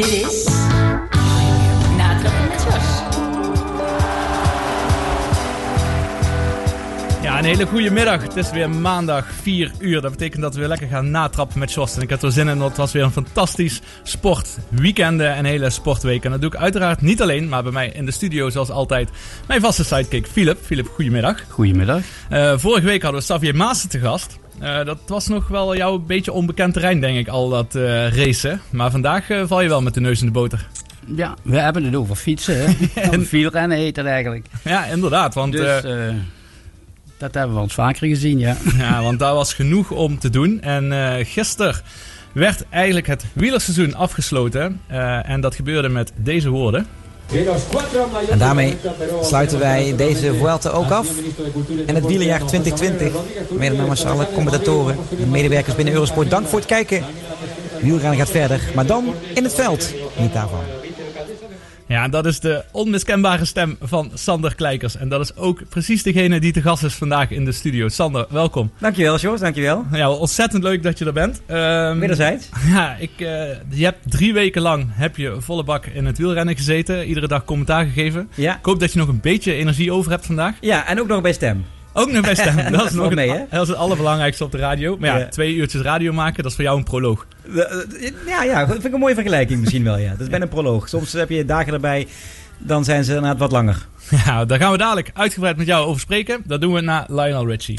Dit hele goede middag. Het is weer maandag 4 uur. Dat betekent dat we weer lekker gaan natrappen met Jos. En ik heb er zin in, want het was weer een fantastisch sportweekend en hele sportweek. En dat doe ik uiteraard niet alleen, maar bij mij in de studio zoals altijd mijn vaste sidekick Philip. Philip, goedemiddag. Goedemiddag. Uh, vorige week hadden we Xavier Maassen te gast. Uh, dat was nog wel jouw beetje onbekend terrein, denk ik, al dat uh, racen. Maar vandaag val je wel met de neus in de boter. Ja, we hebben het over fietsen. Hè? en wielrennen heet het eigenlijk. Ja, inderdaad. Want, dus, dat hebben we ons vaker gezien, ja. Ja, want daar was genoeg om te doen. En uh, gisteren werd eigenlijk het wielerseizoen afgesloten. Uh, en dat gebeurde met deze woorden. En daarmee sluiten wij deze Vuelta ook af. En het wielerjaar 2020. Mede namens alle commentatoren en medewerkers binnen Eurosport. Dank voor het kijken. Wielrennen gaat verder. Maar dan in het veld. Niet daarvan. Ja, dat is de onmiskenbare stem van Sander Kleikers. En dat is ook precies degene die te gast is vandaag in de studio. Sander, welkom. Dankjewel, Jos. Dankjewel. Ja, ontzettend leuk dat je er bent. Um, Wederzijds. Ja, ik, uh, je hebt drie weken lang heb je volle bak in het wielrennen gezeten. Iedere dag commentaar gegeven. Ja. Ik hoop dat je nog een beetje energie over hebt vandaag. Ja, en ook nog bij stem. Ook bij stem. Dat is, nog mee, het, dat is het allerbelangrijkste op de radio. Maar ja, ja, twee uurtjes radio maken, dat is voor jou een proloog. Ja, ja, dat vind ik een mooie vergelijking misschien wel. Ja. Dat is bijna een proloog. Soms heb je dagen erbij, dan zijn ze inderdaad wat langer. Ja, daar gaan we dadelijk uitgebreid met jou over spreken. Dat doen we na Lionel Richie.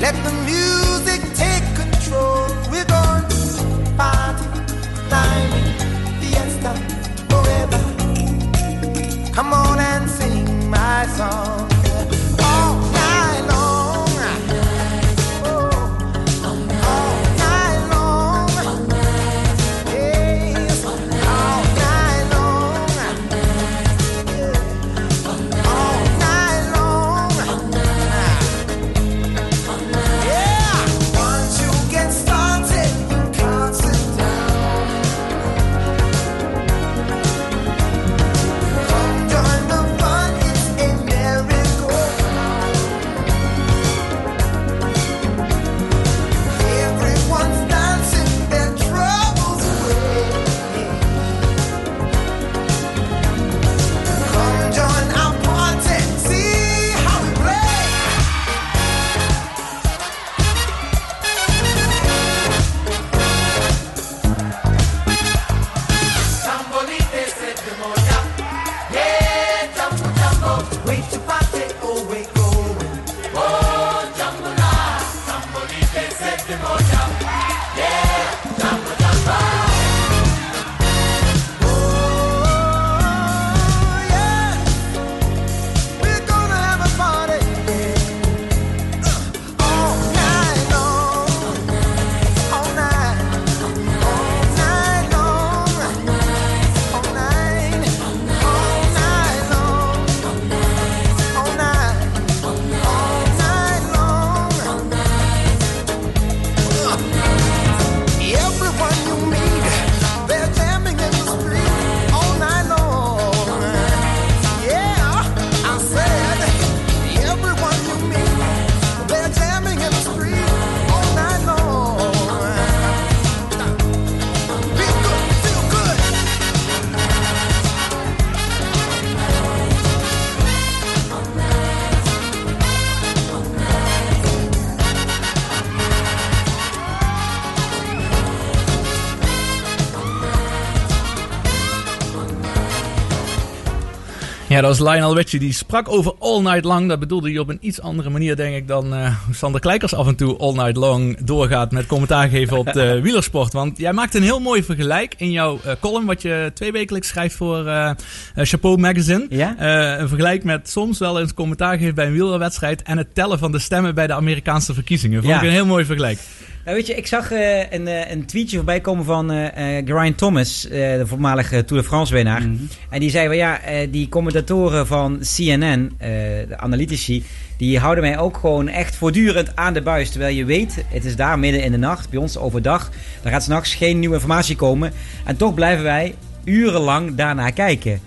Let the music take control. We're going to party, climbing, fiesta, forever. Come on and sing my song. Dat was Lionel Richie. Die sprak over All Night Long. Dat bedoelde hij op een iets andere manier, denk ik, dan uh, Sander Kleikers af en toe All Night Long doorgaat met commentaar geven op de wielersport. Want jij maakt een heel mooi vergelijk in jouw uh, column, wat je twee wekelijks schrijft voor uh, Chapeau Magazine. Ja? een vergelijk met soms wel eens commentaar geven bij een wielerwedstrijd en het tellen van de stemmen bij de Amerikaanse verkiezingen. Vond Ja. ik een heel mooi vergelijk. Nou, weet je, ik zag eh, een, eh, een tweetje voorbij komen van Geraint Thomas, de voormalige Tour de France winnaar. Mhm. En die zei van ja, die commentatoren van CNN, de analytici, die houden mij ook gewoon echt voortdurend aan de buis. Terwijl je weet, het is daar midden in de nacht, bij ons overdag. Er gaat s'nachts geen nieuwe informatie komen. En toch blijven wij urenlang daarnaar kijken.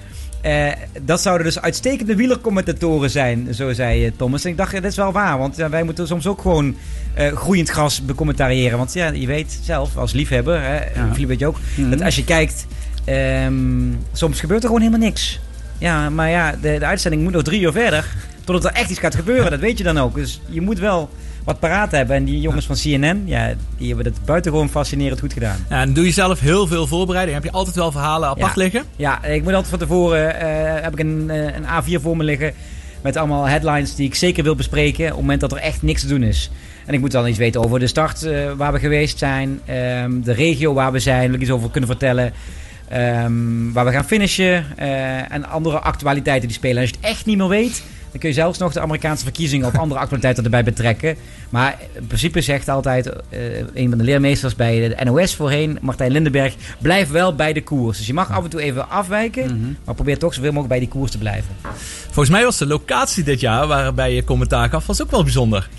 Dat zouden dus uitstekende wielercommentatoren zijn, zo zei Thomas. En ik dacht, ja, dat is wel waar, want ja, wij moeten soms ook gewoon eh, groeiend gras becommentariëren. Want ja, je weet zelf, als liefhebber, hè, Ja. Philippe weet je ook, Mhm. dat als je kijkt, ehm, soms gebeurt er gewoon helemaal niks. Ja, maar ja, de, de uitzending moet nog drie uur verder, totdat er echt iets gaat gebeuren. Dat weet je dan ook. Dus je moet wel wat paraat hebben. En die jongens van CNN, ja, die hebben het buitengewoon fascinerend goed gedaan. Ja, en doe je zelf heel veel voorbereiding. Heb je altijd wel verhalen apart Ja. liggen? Ja, ik moet altijd van tevoren eh, heb ik een, eh, een A4 voor me liggen met allemaal headlines die ik zeker wil bespreken op het moment dat er echt niks te doen is. En ik moet dan iets weten over de start eh, waar we geweest zijn, ehm, de regio waar we zijn, ik iets over kunnen vertellen. ehm, waar we gaan finishen eh, en andere actualiteiten die spelen. En als je het echt niet meer weet, dan kun je zelfs nog de Amerikaanse verkiezingen of andere actualiteiten erbij betrekken. Maar in principe zegt altijd eh, een van de leermeesters bij de NOS voorheen, Martijn Lindenberg, blijf wel bij de koers. Dus je mag af en toe even afwijken, Mhm. maar probeer toch zoveel mogelijk bij die koers te blijven. Volgens mij was de locatie dit jaar waarbij je commentaar gaf, was ook wel bijzonder.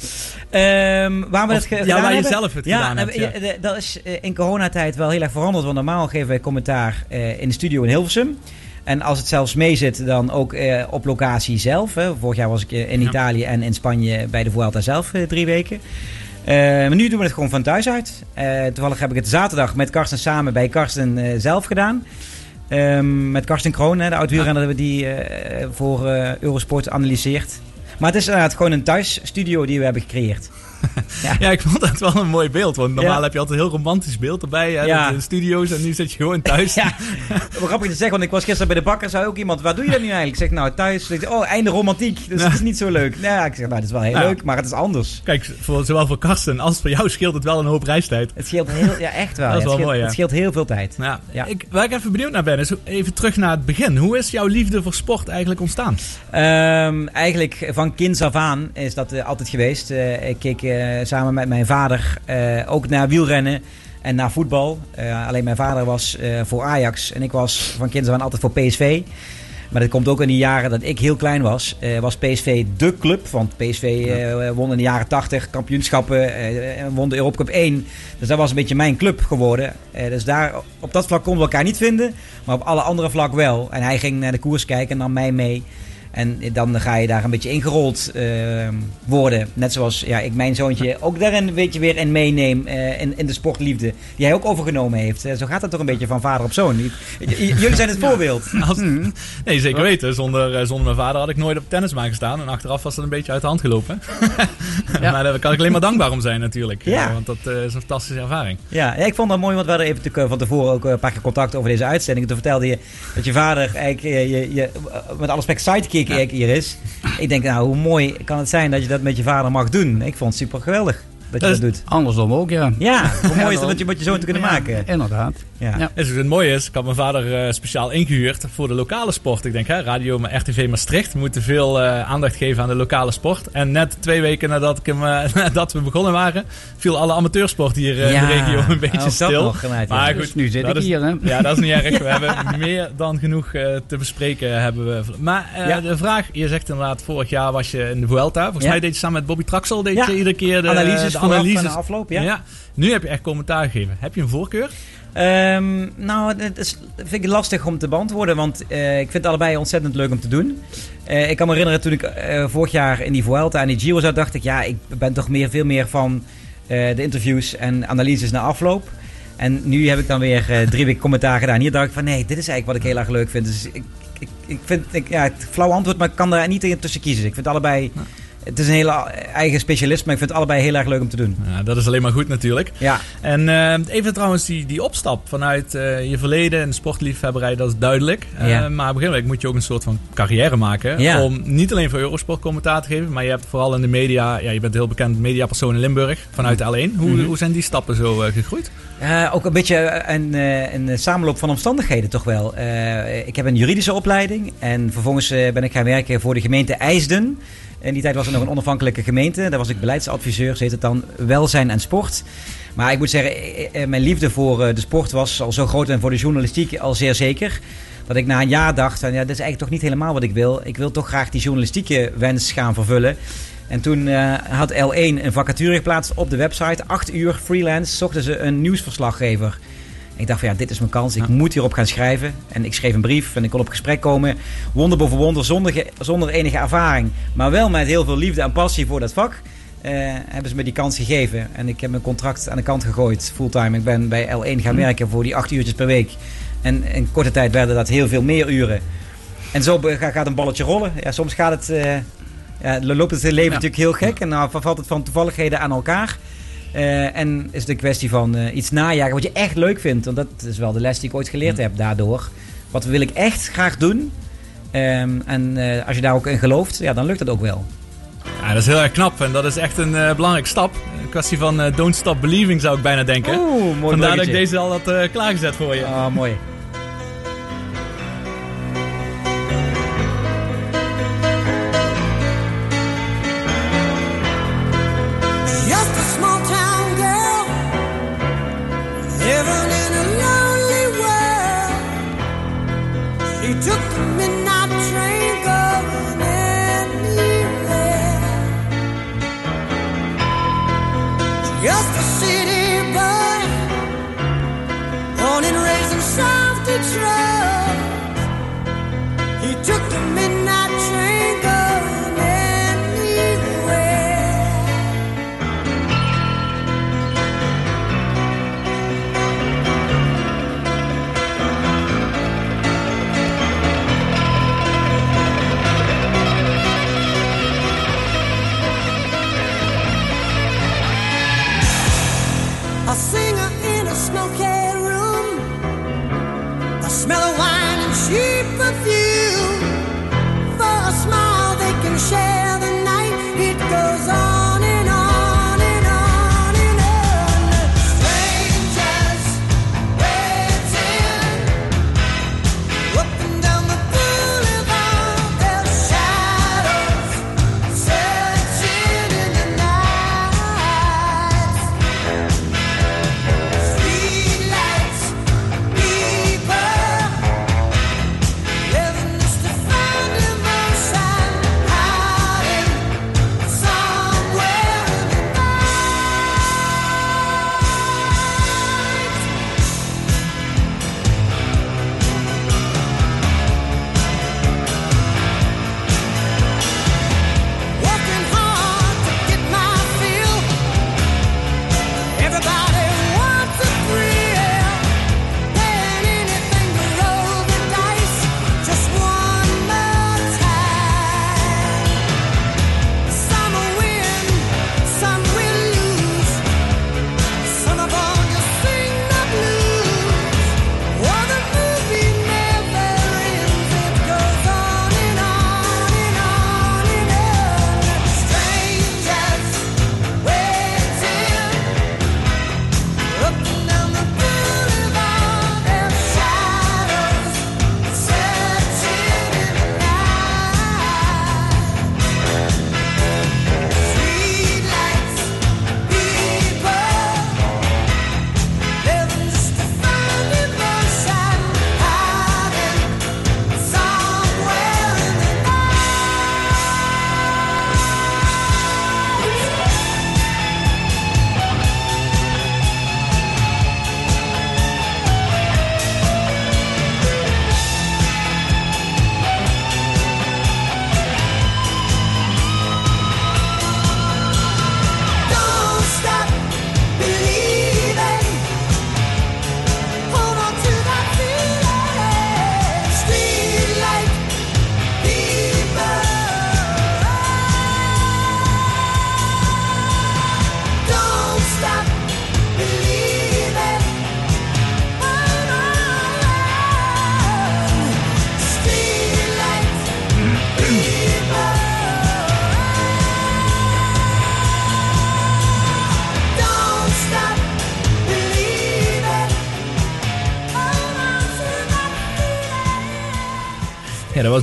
Ehm, waar we Of- het ge- ja, waar je hebben? zelf het ja, gedaan hebt, ja. Dat is eh, in coronatijd wel heel erg veranderd. Want normaal geven wij commentaar eh, in de studio in Hilversum. En als het zelfs mee zit, dan ook eh, op locatie zelf. Hè. Vorig jaar was ik eh, in Ja. Italië en in Spanje bij de Vuelta zelf eh, drie weken. Maar nu doen we het gewoon van thuis uit. Toevallig heb ik het zaterdag met Karsten samen bij Karsten zelf gedaan. Ehm, met Karsten Kroon, hè, de oud-wielrenner hebben die voor Eurosport analyseert. Maar het is inderdaad gewoon een thuisstudio die we hebben gecreëerd. Ja, ik vond dat wel een mooi beeld. Want normaal Ja. heb je altijd een heel romantisch beeld erbij. Hè, Ja. De studio's en nu zit je gewoon thuis. Ja, grappig te zeggen, want ik was gisteren bij de bakker, zei ook iemand, wat doe je dan nu eigenlijk? Ik zeg, nou, thuis. Ik zeg, oh, einde romantiek, dus het is niet zo leuk. Nou, ja, ik zeg, nou, het is wel heel leuk, maar het is anders. Kijk, voor, zowel voor Karsten als voor jou scheelt het wel een hoop reistijd. Het scheelt heel, ja, echt wel. Dat is wel het, scheelt, mooi, het scheelt heel veel tijd. Ja. Ik, waar ik even benieuwd naar ben, is even terug naar het begin. Hoe is jouw liefde voor sport eigenlijk ontstaan? Ehm, eigenlijk van kinds af aan is dat eh, altijd geweest. Eh, ik keek samen met mijn vader eh, ook naar wielrennen en naar voetbal. Eh, alleen mijn vader was eh, voor Ajax en ik was van kinds af aan altijd voor PSV. Maar dat komt ook in die jaren dat ik heel klein was. eh, was PSV de club. Want PSV eh, won in de jaren 80 kampioenschappen. eh, en won de Europa Cup 1. Dus dat was een beetje mijn club geworden. Eh, dus daar, op dat vlak konden we elkaar niet vinden. Maar op alle andere vlak wel. En hij ging naar de koers kijken en nam mij mee. En dan ga je daar een beetje ingerold eh, worden. Net zoals ja, ik mijn zoontje ook daarin een beetje weer in meeneem. eh, in, in de sportliefde. Die hij ook overgenomen heeft. Eh, zo gaat het toch een beetje van vader op zoon. J- Jullie zijn het voorbeeld. Als- Nee, zeker weten. Zonder, zonder mijn vader had ik nooit op tennisbaan gestaan. En achteraf was dat een beetje uit de hand gelopen. maar daar kan ik alleen maar dankbaar om zijn natuurlijk. Ja. Want dat is een fantastische ervaring. Ja, ja, ik vond dat mooi, want we hadden even te- van tevoren ook een paar keer contact over deze uitzending. Toen vertelde je dat je vader eigenlijk je, je, met alle respect sidekick eigenlijk hier is. Ik denk, nou, hoe mooi kan het zijn dat je dat met je vader mag doen? Ik vond het super geweldig dat je Dat dat, doet. Andersom ook, ja. Ja, hoe mooi is dan. het dat je met je zoon te kunnen maken? Inderdaad. Ja. Ja. Dus het mooie is, ik had mijn vader eh, speciaal ingehuurd voor de lokale sport. Ik denk, hè, radio, maar RTV Maastricht. We moeten veel eh, aandacht geven aan de lokale sport. En net twee weken nadat, ik hem, eh, nadat we begonnen waren, viel alle amateursport hier in de regio een beetje stil. nog. Maar Dus goed, nu zit ik is- hier, hè. Ja, dat is niet erg. We hebben meer dan genoeg eh, te bespreken. Hebben we. Maar eh, Ja. de vraag, je zegt inderdaad, vorig jaar was je in de Vuelta. Volgens Ja. mij deed je samen met Bobby Traxel deed Ja. je iedere keer de analyses de vooraf analyses. en afloop, ja. Nu heb je echt commentaar gegeven. Heb je een voorkeur? Ehm, nou, dat is, vind ik lastig om te beantwoorden, want eh, ik vind het allebei ontzettend leuk om te doen. Eh, ik kan me herinneren toen ik eh, vorig jaar in die Vuelta en die Giro zat, dacht ik, ja, ik ben toch meer, veel meer van de interviews en analyses na afloop. En nu heb ik dan weer drie weken commentaar gedaan. Hier dacht ik van, nee, dit is eigenlijk wat ik heel erg leuk vind. Dus ik, ik, ik vind, ik, ja, het flauw antwoord, maar ik kan daar niet in tussen kiezen. Ik vind allebei het is een hele eigen specialist, maar ik vind het allebei heel erg leuk om te doen. Ja, dat is alleen maar goed natuurlijk. Ja. En eh, even trouwens die, die opstap vanuit eh, je verleden en sportliefhebberij, dat is duidelijk. Eh, Ja. Maar op een gegeven moment moet je ook een soort van carrière maken. Ja. Om niet alleen voor Eurosport commentaar te geven, maar je hebt vooral in de media, ja, je bent heel bekend mediapersoon in Limburg vanuit L1. Hoe, Mhm. hoe zijn die stappen zo gegroeid? Ook een beetje een, een samenloop van omstandigheden toch wel. Ik heb een juridische opleiding en vervolgens ben ik gaan werken voor de gemeente IJsden. In die tijd was er nog een onafhankelijke gemeente. Daar was ik beleidsadviseur, ze heet het dan welzijn en sport. Maar ik moet zeggen, eh, eh, mijn liefde voor eh, de sport was al zo groot en voor de journalistiek al zeer zeker. Dat ik na een jaar dacht, van, ja, dit is eigenlijk toch niet helemaal wat ik wil. Ik wil toch graag die journalistieke wens gaan vervullen. En toen eh, had L1 een vacature geplaatst op de website. Acht uur freelance zochten ze een nieuwsverslaggever. Ik dacht van ja, dit is mijn kans. Ik Ja. moet hierop gaan schrijven. En ik schreef een brief en ik kon op gesprek komen. Wonder boven wonder, zonder, zonder enige ervaring. Maar wel met heel veel liefde en passie voor dat vak. eh, hebben ze me die kans gegeven. En ik heb mijn contract aan de kant gegooid, fulltime. Ik ben bij L1 gaan werken voor die acht uurtjes per week. En in korte tijd werden dat heel veel meer uren. En zo gaat een balletje rollen. Ja, soms gaat het, eh, ja, loopt het leven Ja. natuurlijk heel gek. En dan valt het van toevalligheden aan elkaar. Eh, en is het een kwestie van eh, iets najagen wat je echt leuk vindt. Want dat is wel de les die ik ooit geleerd heb daardoor. Wat wil ik echt graag doen? Ehm, en eh, als je daar ook in gelooft, ja, dan lukt het ook wel. Ja, dat is heel erg knap en dat is echt een belangrijke stap. Een kwestie van don't stop believing zou ik bijna denken. Oeh, mooi Vandaar dat ik deze al had klaargezet voor je. Ah, mooi.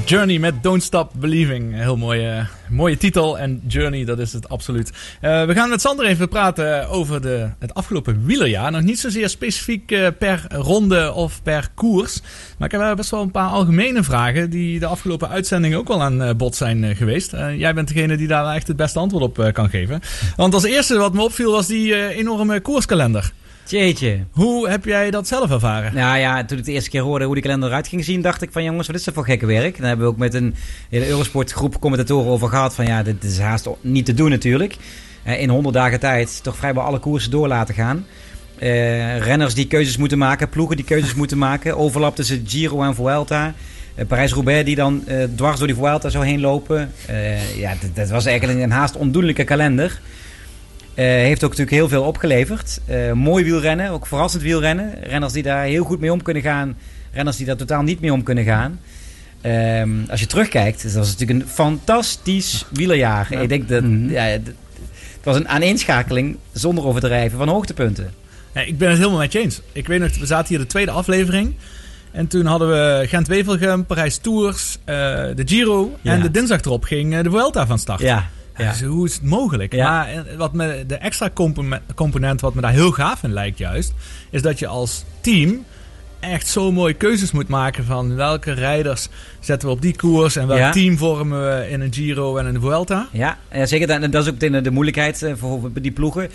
Journey met Don't Stop Believing. Een heel mooie, mooie titel. En Journey, dat is het absoluut. Uh, we gaan met Sander even praten over de, het afgelopen wielerjaar. Nog niet zozeer specifiek uh, per ronde of per koers. Maar ik heb best wel een paar algemene vragen die de afgelopen uitzendingen ook wel aan uh, bod zijn geweest. jij bent degene die daar echt het beste antwoord op kan geven. Want als eerste wat me opviel was die enorme koerskalender. Jeetje. Hoe heb jij dat zelf ervaren? Nou ja, toen ik de eerste keer hoorde hoe die kalender eruit ging zien, dacht ik van jongens, wat is dat voor gekke werk? Daar hebben we ook met een hele Eurosport groep commentatoren over gehad van ja, dit is haast niet te doen natuurlijk. In 100 dagen tijd toch vrijwel alle koersen door laten gaan. Uh, renners die keuzes moeten maken, ploegen die keuzes moeten maken. Overlap tussen Giro en Vuelta. Uh, Parijs-Roubaix die dan uh, dwars door die Vuelta zou heen lopen. ja, dat was eigenlijk een haast ondoenlijke kalender. Uh, heeft ook natuurlijk heel veel opgeleverd. Uh, mooi wielrennen, ook verrassend wielrennen. Renners die daar heel goed mee om kunnen gaan. Renners die daar totaal niet mee om kunnen gaan. Uh, als je terugkijkt, dat was natuurlijk een fantastisch wielerjaar. Ik denk dat mm -hmm. ja, het was een aaneenschakeling zonder overdrijven van hoogtepunten. Ja, ik ben het helemaal met je eens. Ik weet nog, we zaten hier de tweede aflevering. En toen hadden we Gent-Wevelgem, Parijs Tours, uh, de Giro. En de dinsdag erop ging de Vuelta van start. Ja, ja. Dus hoe is het mogelijk? Ja. Maar wat me, de extra component wat me daar heel gaaf in lijkt juist, is dat je als team echt zo mooie keuzes moet maken van welke rijders zetten we op die koers en welk team vormen we in een Giro en een Vuelta. Ja, ja zeker. En dat is ook de, de moeilijkheid eh, voor die ploegen.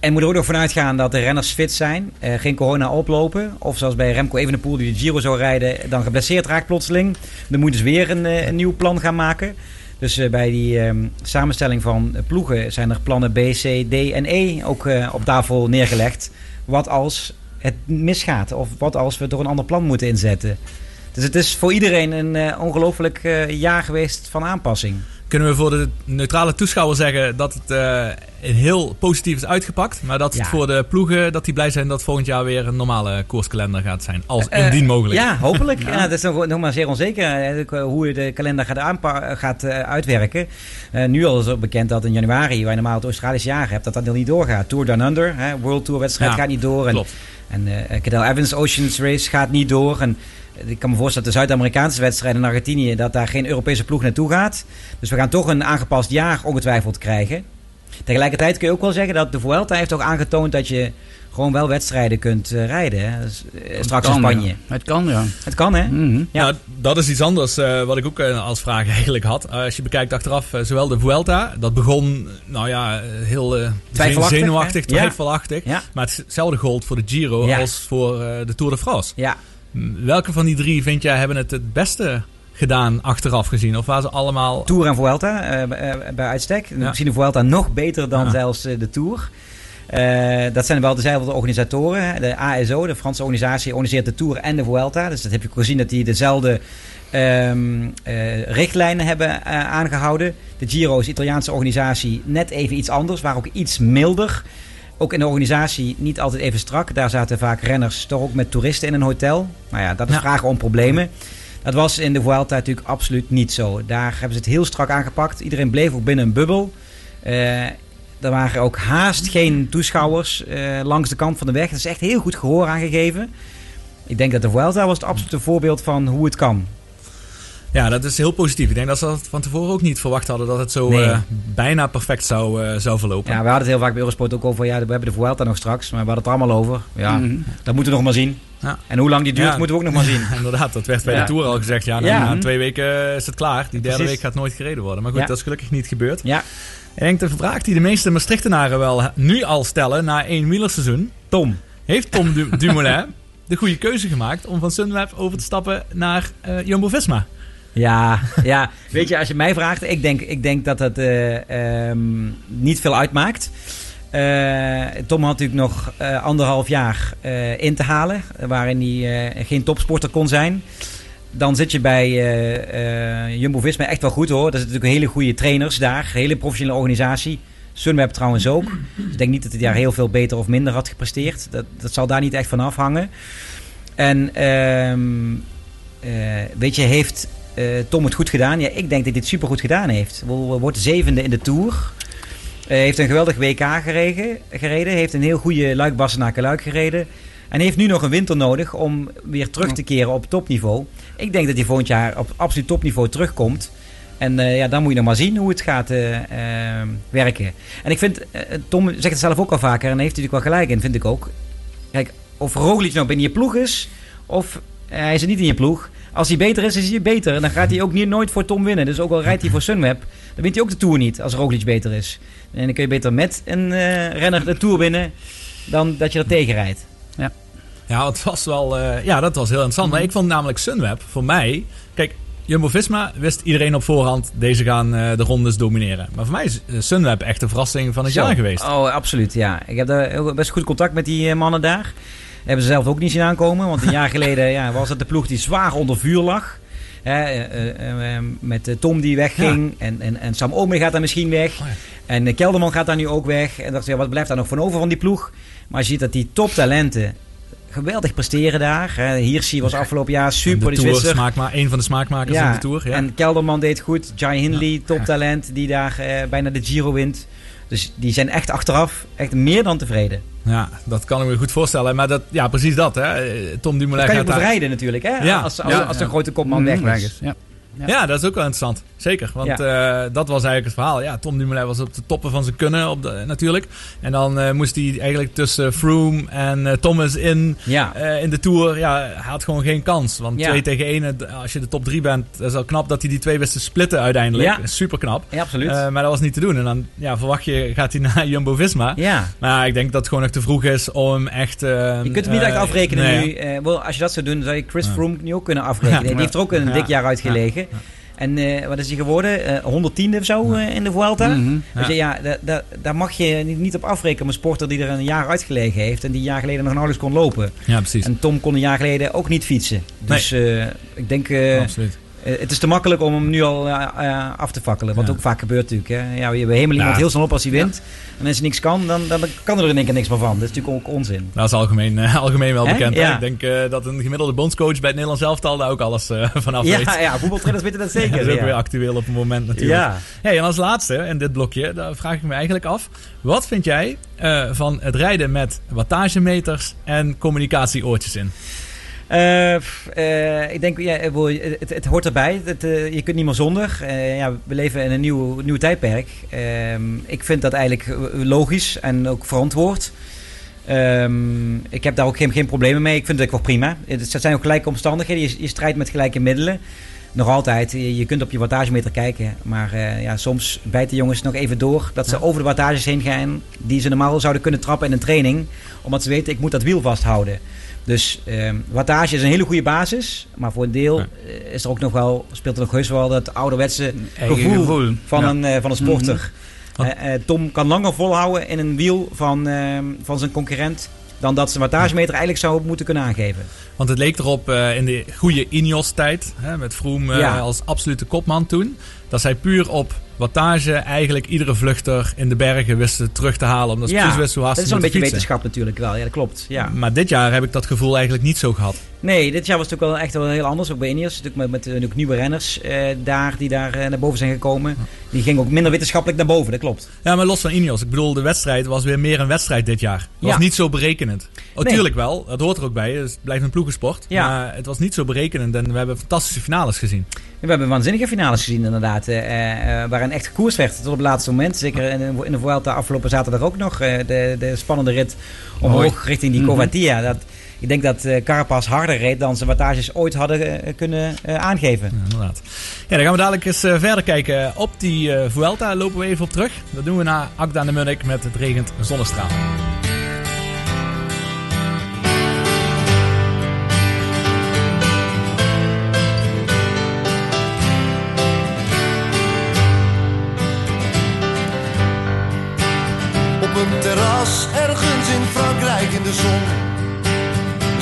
En moet er ook nog vanuit gaan dat de renners fit zijn, eh, geen corona oplopen. Of zoals bij Remco Evenepoel die de Giro zou rijden, dan geblesseerd raakt plotseling. Dan moeten ze weer een, een nieuw plan gaan maken. Dus uh, bij die uh, samenstelling van ploegen zijn er plannen B, C, D en E ook uh, op tafel neergelegd. Wat als het misgaat of wat als we door een ander plan moeten inzetten. Dus het is voor iedereen een ongelooflijk jaar geweest van aanpassing kunnen we voor de neutrale toeschouwer zeggen dat het uh, heel positief is uitgepakt. Maar dat het voor de ploegen, dat die blij zijn dat volgend jaar weer een normale koerskalender gaat zijn. Als uh, indien mogelijk. Ja, hopelijk. ja. dat is nog, nog maar zeer onzeker hoe je de kalender gaat, gaat uh, uitwerken. nu al is het bekend dat in januari, waar je normaal het Australische jaar hebt, dat dat nog niet doorgaat. Tour Down Under, hè, World Tour wedstrijd ja, gaat niet door. En, klopt. En Cadel Evans Oceans Race gaat niet door. En ik kan me voorstellen dat de Zuid-Amerikaanse wedstrijden in Argentinië, dat daar geen Europese ploeg naartoe gaat. Dus we gaan toch een aangepast jaar ongetwijfeld krijgen. Tegelijkertijd kun je ook wel zeggen dat de Vuelta heeft toch aangetoond dat je gewoon wel wedstrijden kunt uh, rijden. Hè? Dus, uh, straks kan, in Spanje. Ja. Het kan, ja. Het kan, hè? Mm -hmm. ja. dat is iets anders uh, wat ik ook als vraag eigenlijk had. als je bekijkt achteraf, zowel de Vuelta, dat begon, nou ja, heel twijfelachtig, zenuwachtig, twijfelachtig. Ja. Maar hetzelfde gold voor de Giro ja. als voor de Tour de France. Ja. Welke van die drie vind jij hebben het het beste gedaan achteraf gezien? Of waren ze allemaal... Tour en Vuelta uh, bij uitstek. Ja. Misschien de Vuelta nog beter dan ja. zelfs uh, de Tour. Uh, dat zijn wel dezelfde organisatoren. De ASO, de Franse organisatie, organiseert de Tour en de Vuelta. Dus dat heb je gezien dat die dezelfde um, richtlijnen hebben aangehouden. De Giro is de Italiaanse organisatie net even iets anders. Waar ook iets milder ook in de organisatie niet altijd even strak. Daar zaten vaak renners toch ook met toeristen in een hotel. Nou ja, dat is ja. vragen om problemen. Dat was in de Vuelta natuurlijk absoluut niet zo. Daar hebben ze het heel strak aangepakt. Iedereen bleef ook binnen een bubbel. Uh, er waren ook haast geen toeschouwers uh, langs de kant van de weg. Dat is echt heel goed gehoor aangegeven. Ik denk dat de Vuelta was het absolute voorbeeld van hoe het kan. Ja, dat is heel positief. Ik denk dat ze dat van tevoren ook niet verwacht hadden dat het zo nee. uh, bijna perfect zou, uh, zou verlopen. Ja, we hadden het heel vaak bij Eurosport ook over. Ja, we hebben de Vuelta nog straks, maar we hadden het er allemaal over. Ja, mm -hmm. dat moeten we nog maar zien. Ja. En hoe lang die duurt, ja, moeten we ook nog maar zien. Inderdaad, dat werd bij ja. de Tour al gezegd. Ja, na, na twee weken is het klaar. Die derde Precies. week gaat nooit gereden worden. Maar goed, dat is gelukkig niet gebeurd. Ja. Ik denk de vraag die de meeste Maastrichtenaren wel nu al stellen na één wielerseizoen. Tom. Heeft Tom du Dumoulin de goede keuze gemaakt om van Sunweb over te stappen naar uh, Jumbo-Visma? Ja, ja, weet je, als je mij vraagt, ik denk, ik denk dat het uh, um, niet veel uitmaakt. Uh, Tom had natuurlijk nog uh, anderhalf jaar in te halen, waarin hij geen topsporter kon zijn. Dan zit je bij Jumbo-Visma echt wel goed hoor. Dat is natuurlijk hele goede trainers daar, hele professionele organisatie. Sunweb trouwens ook. Dus ik denk niet dat het jaar heel veel beter of minder had gepresteerd. Dat, dat zal daar niet echt van afhangen. En um, weet je, heeft Tom het goed gedaan? Ja, ik denk dat hij het supergoed gedaan heeft. Wordt zevende in de Tour. Uh, heeft een geweldig WK gereden, gereden. Heeft een heel goede luik naar luik gereden. En heeft nu nog een winter nodig om weer terug te keren op topniveau. ik denk dat hij volgend jaar op absoluut topniveau terugkomt. En eh, ja, dan moet je nog maar zien hoe het gaat eh, eh, werken. En ik vind, eh, Tom zegt het zelf ook al vaker, en heeft hij natuurlijk wel gelijk in, vind ik ook. Kijk, of Roglic nou binnen je ploeg is, of hij is er niet in je ploeg. Als hij beter is, is hij beter. En dan gaat hij ook niet, nooit voor Tom winnen. Dus ook al rijdt hij voor Sunweb, dan wint hij ook de Tour niet als Roglic beter is. En dan kun je beter met een eh, renner de Tour winnen, dan dat je er tegen rijdt. Ja, het was wel. eh, ja, dat was heel interessant. Maar ik vond namelijk Sunweb voor mij. Kijk, Jumbo Visma wist iedereen op voorhand. Deze gaan eh, de rondes domineren. Maar voor mij is Sunweb echt de verrassing van het Zo. jaar geweest. Oh, absoluut, ja. Ik heb daar best goed contact met die mannen daar. Hebben ze zelf ook niet zien aankomen. Want een jaar geleden ja, was het de ploeg die zwaar onder vuur lag. Hè, eh, eh, eh, met Tom die wegging. En, en, en Sam Omer gaat daar misschien weg. Oh ja. En Kelderman gaat daar nu ook weg. En dacht, ja, wat blijft daar nog van over van die ploeg? Maar je ziet dat die toptalenten geweldig presteren daar. Hè. Hirschi was afgelopen jaar super, de Tour, smaakma een van de smaakmakers in de Tour. Ja. En Kelderman deed goed. Jai Hindley, toptalent, die daar eh, bijna de Giro wint. Dus die zijn echt achteraf echt meer dan tevreden. Ja, dat kan ik me goed voorstellen. Maar dat, ja, precies dat. Hè. Tom Dumoulin Dat kan je gaat ook daar... bevrijden natuurlijk, hè? Ja. Als, als, Ja, als de ja. grote kopman Mhm, weg is. Ja. Ja. Ja, dat is ook wel interessant. Zeker. Want eh, dat was eigenlijk het verhaal. Ja, Tom Dumoulin was op de toppen van zijn kunnen op de, natuurlijk. En dan eh, moest hij eigenlijk tussen Froome en eh, Thomas in, Ja. in de Tour. Ja, hij had gewoon geen kans. Want Ja. 2 tegen 1, als je de top 3 bent, dat is al knap dat hij die twee wist te splitten uiteindelijk. Ja. Super knap. Ja, absoluut. Maar dat was niet te doen. En dan ja, verwacht je, gaat hij naar Jumbo-Visma. ja. Maar ik denk dat het gewoon nog te vroeg is om echt... Je kunt hem niet echt afrekenen nee. nu. Als je dat zou doen, zou je Chris. Froome nu ook kunnen afrekenen. Die heeft er ook een dik jaar En eh, wat is hij geworden? Eh 110e of zo eh, in de Vuelta. Mhm. Dus ja, da- daar mag je niet- niet op afrekenen. Een sporter die er een jaar uitgelegen heeft. En die een jaar geleden nog nauwelijks kon lopen. Ja, precies. En Tom kon een jaar geleden ook niet fietsen. Dus ik denk, Absoluut. Het is te makkelijk om hem nu al eh, eh, af te fakkelen. Wat Ja. ook vaak gebeurt natuurlijk. Hè. Ja, we hemelen iemand Ja. heel snel op als hij wint. En als hij niks kan, dan, dan kan er in één keer niks meer van. Dat is natuurlijk ook onzin. Dat is algemeen, eh, algemeen wel bekend. Ja. Ik denk eh, dat een gemiddelde bondscoach bij het Nederlands elftal daar ook alles eh vanaf weet. Ja, ja, voetbaltrainers weten dat zeker. dat is ook weer actueel op het moment natuurlijk. Ja. Hey, en als laatste in dit blokje, daar vraag ik me eigenlijk af. Wat vind jij eh, van het rijden met wattagemeters en communicatieoortjes in? Eh, eh, ik denk, ja, eh, het, het hoort erbij. Je kunt niet meer zonder. Ja, we leven in een nieuw, nieuw tijdperk. Ehm, ik vind dat eigenlijk logisch en ook verantwoord. Ehm, ik heb daar ook geen, geen problemen mee. Ik vind het ook wel prima. Het zijn ook gelijke omstandigheden. Je, je strijdt met gelijke middelen. Nog altijd. Je, kunt op je wattagemeter kijken. Maar eh, ja, soms bijten jongens nog even door. Dat ze over de wattages heen gaan. Die ze normaal zouden kunnen trappen in een training. Omdat ze weten, ik moet dat wiel vasthouden. Dus ehm, wattage is een hele goede basis. Maar voor een deel Ja. eh, is er ook nog wel, speelt er nog heus wel dat ouderwetse gevoel, gevoel. van, Ja. een, eh, van een sporter. Mhm. Tom kan langer volhouden in een wiel van, ehm, van zijn concurrent. Dan dat zijn wattagemeter eigenlijk zou moeten kunnen aangeven. Want het leek erop eh, in de goede Ineos-tijd, met Froome eh, Ja. als absolute kopman toen, dat zij puur op wattage eigenlijk iedere vluchter in de bergen wisten terug te halen. Omdat ze precies hoe hard dat is een beetje fietsen. wetenschap natuurlijk wel. Ja, dat klopt. Ja. Maar dit jaar heb ik dat gevoel eigenlijk niet zo gehad. Nee, dit jaar was het ook wel echt wel heel anders. Ook bij Ineos. Natuurlijk met, met ook nieuwe renners eh, daar die daar eh, naar boven zijn gekomen. Die gingen ook minder wetenschappelijk naar boven, dat klopt. Ja, maar los van Ineos. Ik bedoel, de wedstrijd was weer meer een wedstrijd dit jaar. Het was Ja. niet zo berekenend. Oh, Nee. tuurlijk wel. Dat hoort er ook bij. Het blijft een ploegensport. Ja. Maar het was niet zo berekenend. En we hebben fantastische finales gezien. We hebben waanzinnige finales gezien inderdaad. eh, eh, waarin echt gekoers werd tot op het laatste moment. Zeker in, de- in de Vuelta afgelopen zaterdag ook nog. eh, de, de spannende rit omhoog richting die Mhm. Covatia. Dat, ik denk dat eh Carapaz harder reed dan zijn wattages ooit hadden eh, kunnen eh, aangeven. Ja, inderdaad. Ja, dan gaan we dadelijk eens eh, verder kijken op die eh Vuelta. Lopen we even op terug. Dat doen we na Agda de Munnik met Het regent zonnestraal.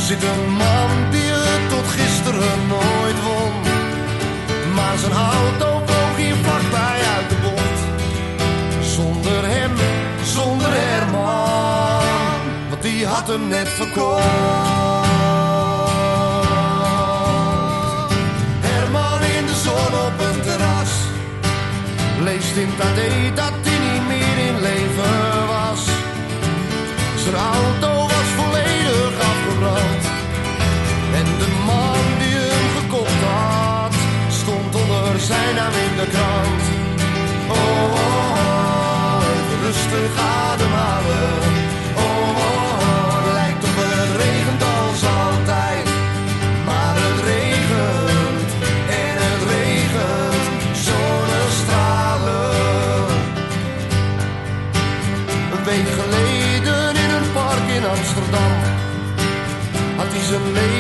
Zit een man die het tot gisteren nooit won. Maar zijn auto vloog hier vlakbij uit de bocht. Zonder hem, zonder Herman, want die had hem net verkocht. Herman in de zon op een terras leest in AD dat hij niet meer in leven was. Zijn auto Had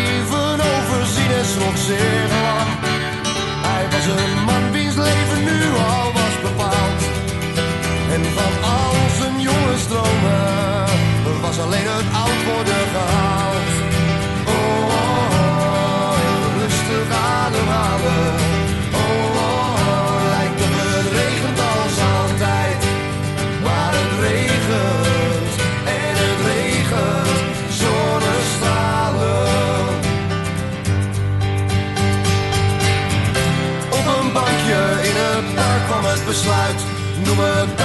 Noem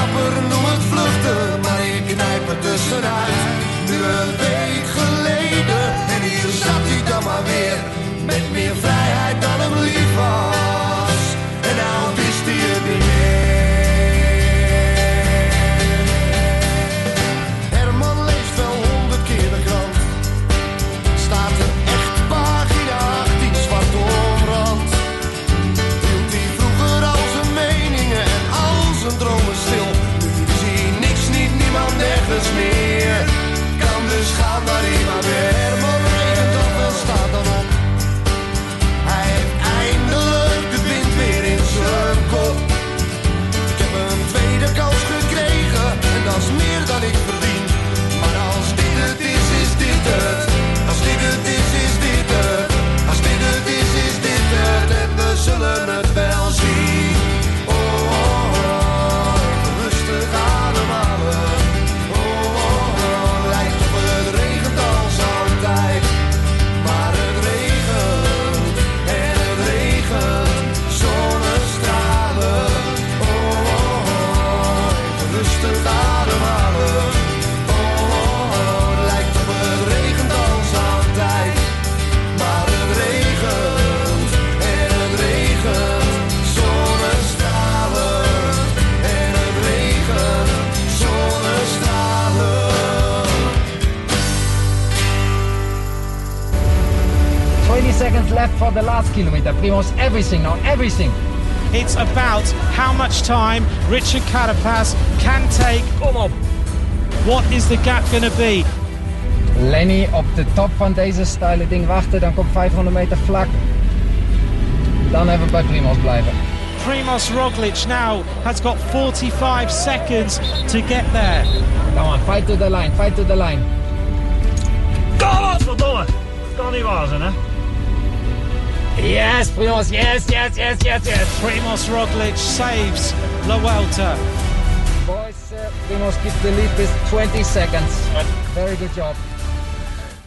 everything. It's about how much time Richard Carapaz can take. Kom op. What is the gap going to be? Lenny op de top van deze steile ding wachten, dan komt 500 meter vlak. Dan even bij Primoz blijven. Primoz Roglic now has got 45 seconds to get there. Come on, fight to the line, fight to the line. Godverdomme. Kan niet waar zijn, hè? Yes, Primoz, yes, yes, yes, yes, yes. Primoz Roglic saves La Vuelta. Boys, uh, Primoz keeps the lead with 20 seconds. Very good job.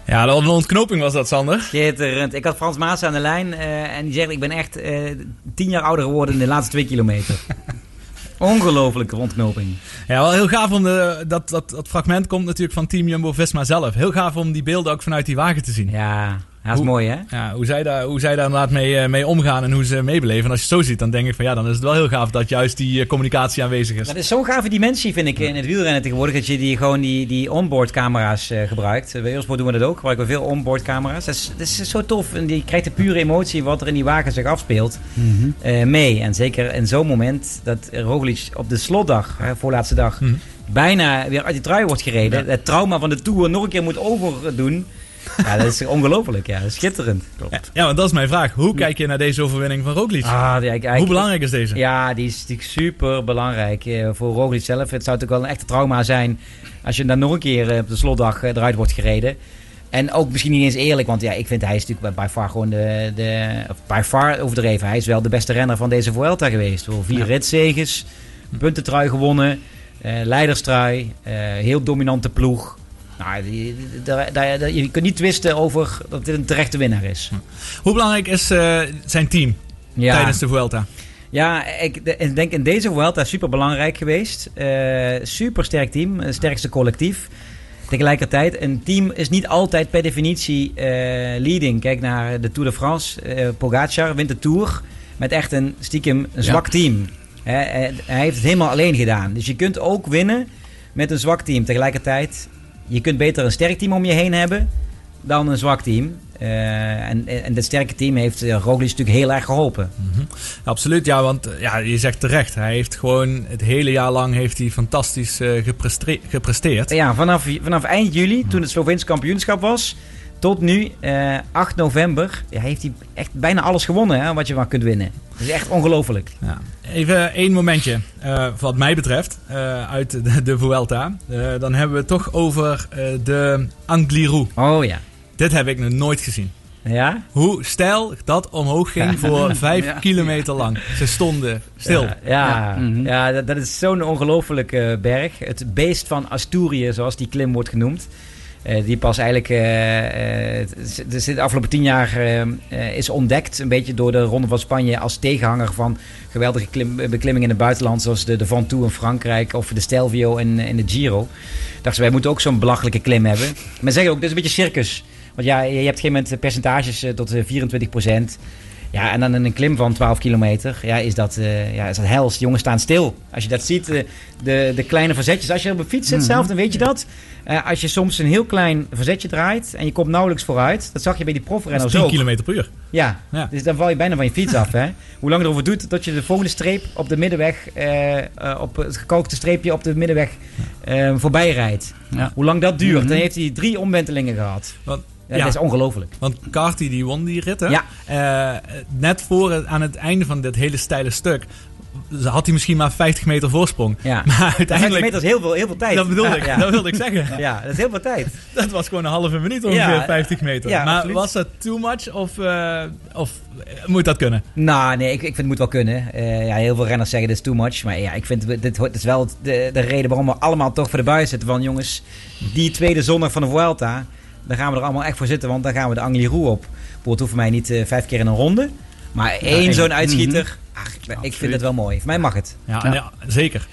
Ja, de ontknoping was dat, Sander. Schitterend. Ik had Frans Maas aan de lijn eh, en die zegt ik ben echt eh, tien jaar ouder geworden in de laatste twee kilometer. Ongelooflijke ontknoping. Ja, wel heel gaaf om de, dat, dat, dat fragment komt natuurlijk van Team Jumbo-Visma zelf. Heel gaaf om die beelden ook vanuit die wagen te zien. Ja, dat is Hoe- mooi hè? Ja, hoe zij daar, hoe zij daar inderdaad mee, eh, mee omgaan en hoe ze meebeleven. En als je het zo ziet, dan denk ik van ja, dan is het wel heel gaaf dat juist die eh, communicatie aanwezig is. Dat is zo'n gave dimensie vind ik in het wielrennen tegenwoordig. Dat je die, gewoon die, die onboard camera's eh, gebruikt. Bij Eurosport doen we dat ook. Gebruiken we veel onboard camera's. Dat is, dat is zo tof. En die krijgt de pure emotie wat er in die wagen zich afspeelt eh, mee. En zeker in zo'n moment dat Roglic op de slotdag, hè, voorlaatste dag, Mhm. bijna weer uit die trui wordt gereden. Het trauma van de Tour nog een keer moet overdoen. Ja, dat is ongelooflijk. Ja, schitterend. Ja, ja, want dat is mijn vraag. Hoe kijk je naar deze overwinning van Roglic? Ah, ik- hoe belangrijk is deze? Ja, die is natuurlijk super belangrijk eh, voor Roglic zelf. Het zou natuurlijk wel een echte trauma zijn als je dan nog een keer eh, op de slotdag eh, eruit wordt gereden. En ook misschien niet eens eerlijk, want ja, ik vind hij is natuurlijk bij, by far gewoon de, de of by far overdreven. Hij is wel de beste renner van deze Vuelta geweest. Voor vier Ja. puntentrui gewonnen, leiderstrui, heel dominante ploeg. Nou, die, die- daar- daar- daar- je kunt niet twisten over dat dit een terechte winnaar is. Hoe belangrijk is eh, zijn team Ja. tijdens de Vuelta? Ja, ik de- ik denk in deze Vuelta super belangrijk geweest. Eh super sterk team, het sterkste collectief. Tegelijkertijd, een team is niet altijd per definitie eh, leading. Kijk naar de Tour de France. eh Pogacar wint de Tour met echt een stiekem een zwak team. Hè, eh, hij heeft het helemaal alleen gedaan. Dus je kunt ook winnen met een zwak team. Tegelijkertijd, je kunt beter een sterk team om je heen hebben dan een zwak team. Eh, en, en het sterke team heeft uh, Roglic natuurlijk heel erg geholpen. Absoluut, ja, want eh, ja, je zegt terecht. Hij heeft gewoon het hele jaar lang heeft hij fantastisch eh, gepresteerd. Ja, vanaf, vanaf eind juli, toen het Sloveens kampioenschap was, tot nu, eh, 8 november, ja, heeft hij echt bijna alles gewonnen hè, wat je maar kunt winnen. Dat is echt ongelooflijk. Ja. Even één momentje, eh, wat mij betreft, eh, uit de, de Vuelta. Eh, dan hebben we het toch over eh, de Angliru. Oh ja. Dit heb ik nog nooit gezien. Ja? Hoe stijl dat omhoog ging voor vijf Ja. kilometer lang. Ze stonden stil. Ja, ja, Ja. Mhm. ja, dat, dat is zo'n ongelofelijke berg. Het beest van Asturië, zoals die klim wordt genoemd. Eh, die pas eigenlijk eh, eh, het- de afgelopen tien jaar eh, eh, is ontdekt. Een beetje door de Ronde van Spanje als tegenhanger van geweldige klim, beklimmingen in het buitenland. Zoals de, de Ventoux in Frankrijk of de Stelvio in, in de Giro. Dachten ze, wij moeten ook zo'n belachelijke klim hebben. Maar zeggen ook, dit is een beetje circus. Want ja, je hebt op een gegeven moment percentages eh, tot eh, 24 procent. Ja, en dan in een klim van 12 kilometer, ja, is dat, eh ja, is dat hels. Jongens staan stil. Als je dat ziet, eh, de, de kleine verzetjes. Als je op een fiets zit zelf, dan weet je dat. Eh, als je soms een heel klein verzetje draait en je komt nauwelijks vooruit. Dat zag je bij die Dat profrenners 10 ook. kilometer per uur. Ja, Ja. dus dan val je bijna van je fiets af. Hè? Hoe lang erover doet tot je de volgende streep op de middenweg, op het gekookte streepje op de middenweg voorbij rijdt. Ja. Hoe lang dat duurt. Mhm. Dan heeft hij drie omwentelingen gehad. Want, Ja, Dat is ongelooflijk. want Carty die won die rit, hè? Ja. Eh, net voor aan het einde van dit hele steile stuk had hij misschien maar 50 meter voorsprong. Ja. Maar 50 uiteindelijk... meter is heel veel, heel veel tijd. Dat bedoelde ik, Ja. dat wilde ik zeggen. Ja, dat is heel veel tijd. Dat was gewoon een halve minuut ongeveer, Ja, 50 meter. ja, maar absoluut. was dat too much of, eh, of eh, moet dat kunnen? Nou, nee, ik, ik vind het moet wel kunnen. Ja, heel veel renners zeggen dit is too much. Maar ja, ik vind dit, dit is wel de, de reden waarom we allemaal toch voor de buis zitten. Van jongens, die tweede zondag van de Vuelta, daar gaan we er allemaal echt voor zitten. Want dan gaan we de Angliru op. Bijvoorbeeld hoeft voor mij niet eh, vijf keer in een ronde. Maar één één. zo'n uitschieter, ach, ik, ik vind het wel mooi. Voor mij mag het. Ja, Ja. ja, zeker.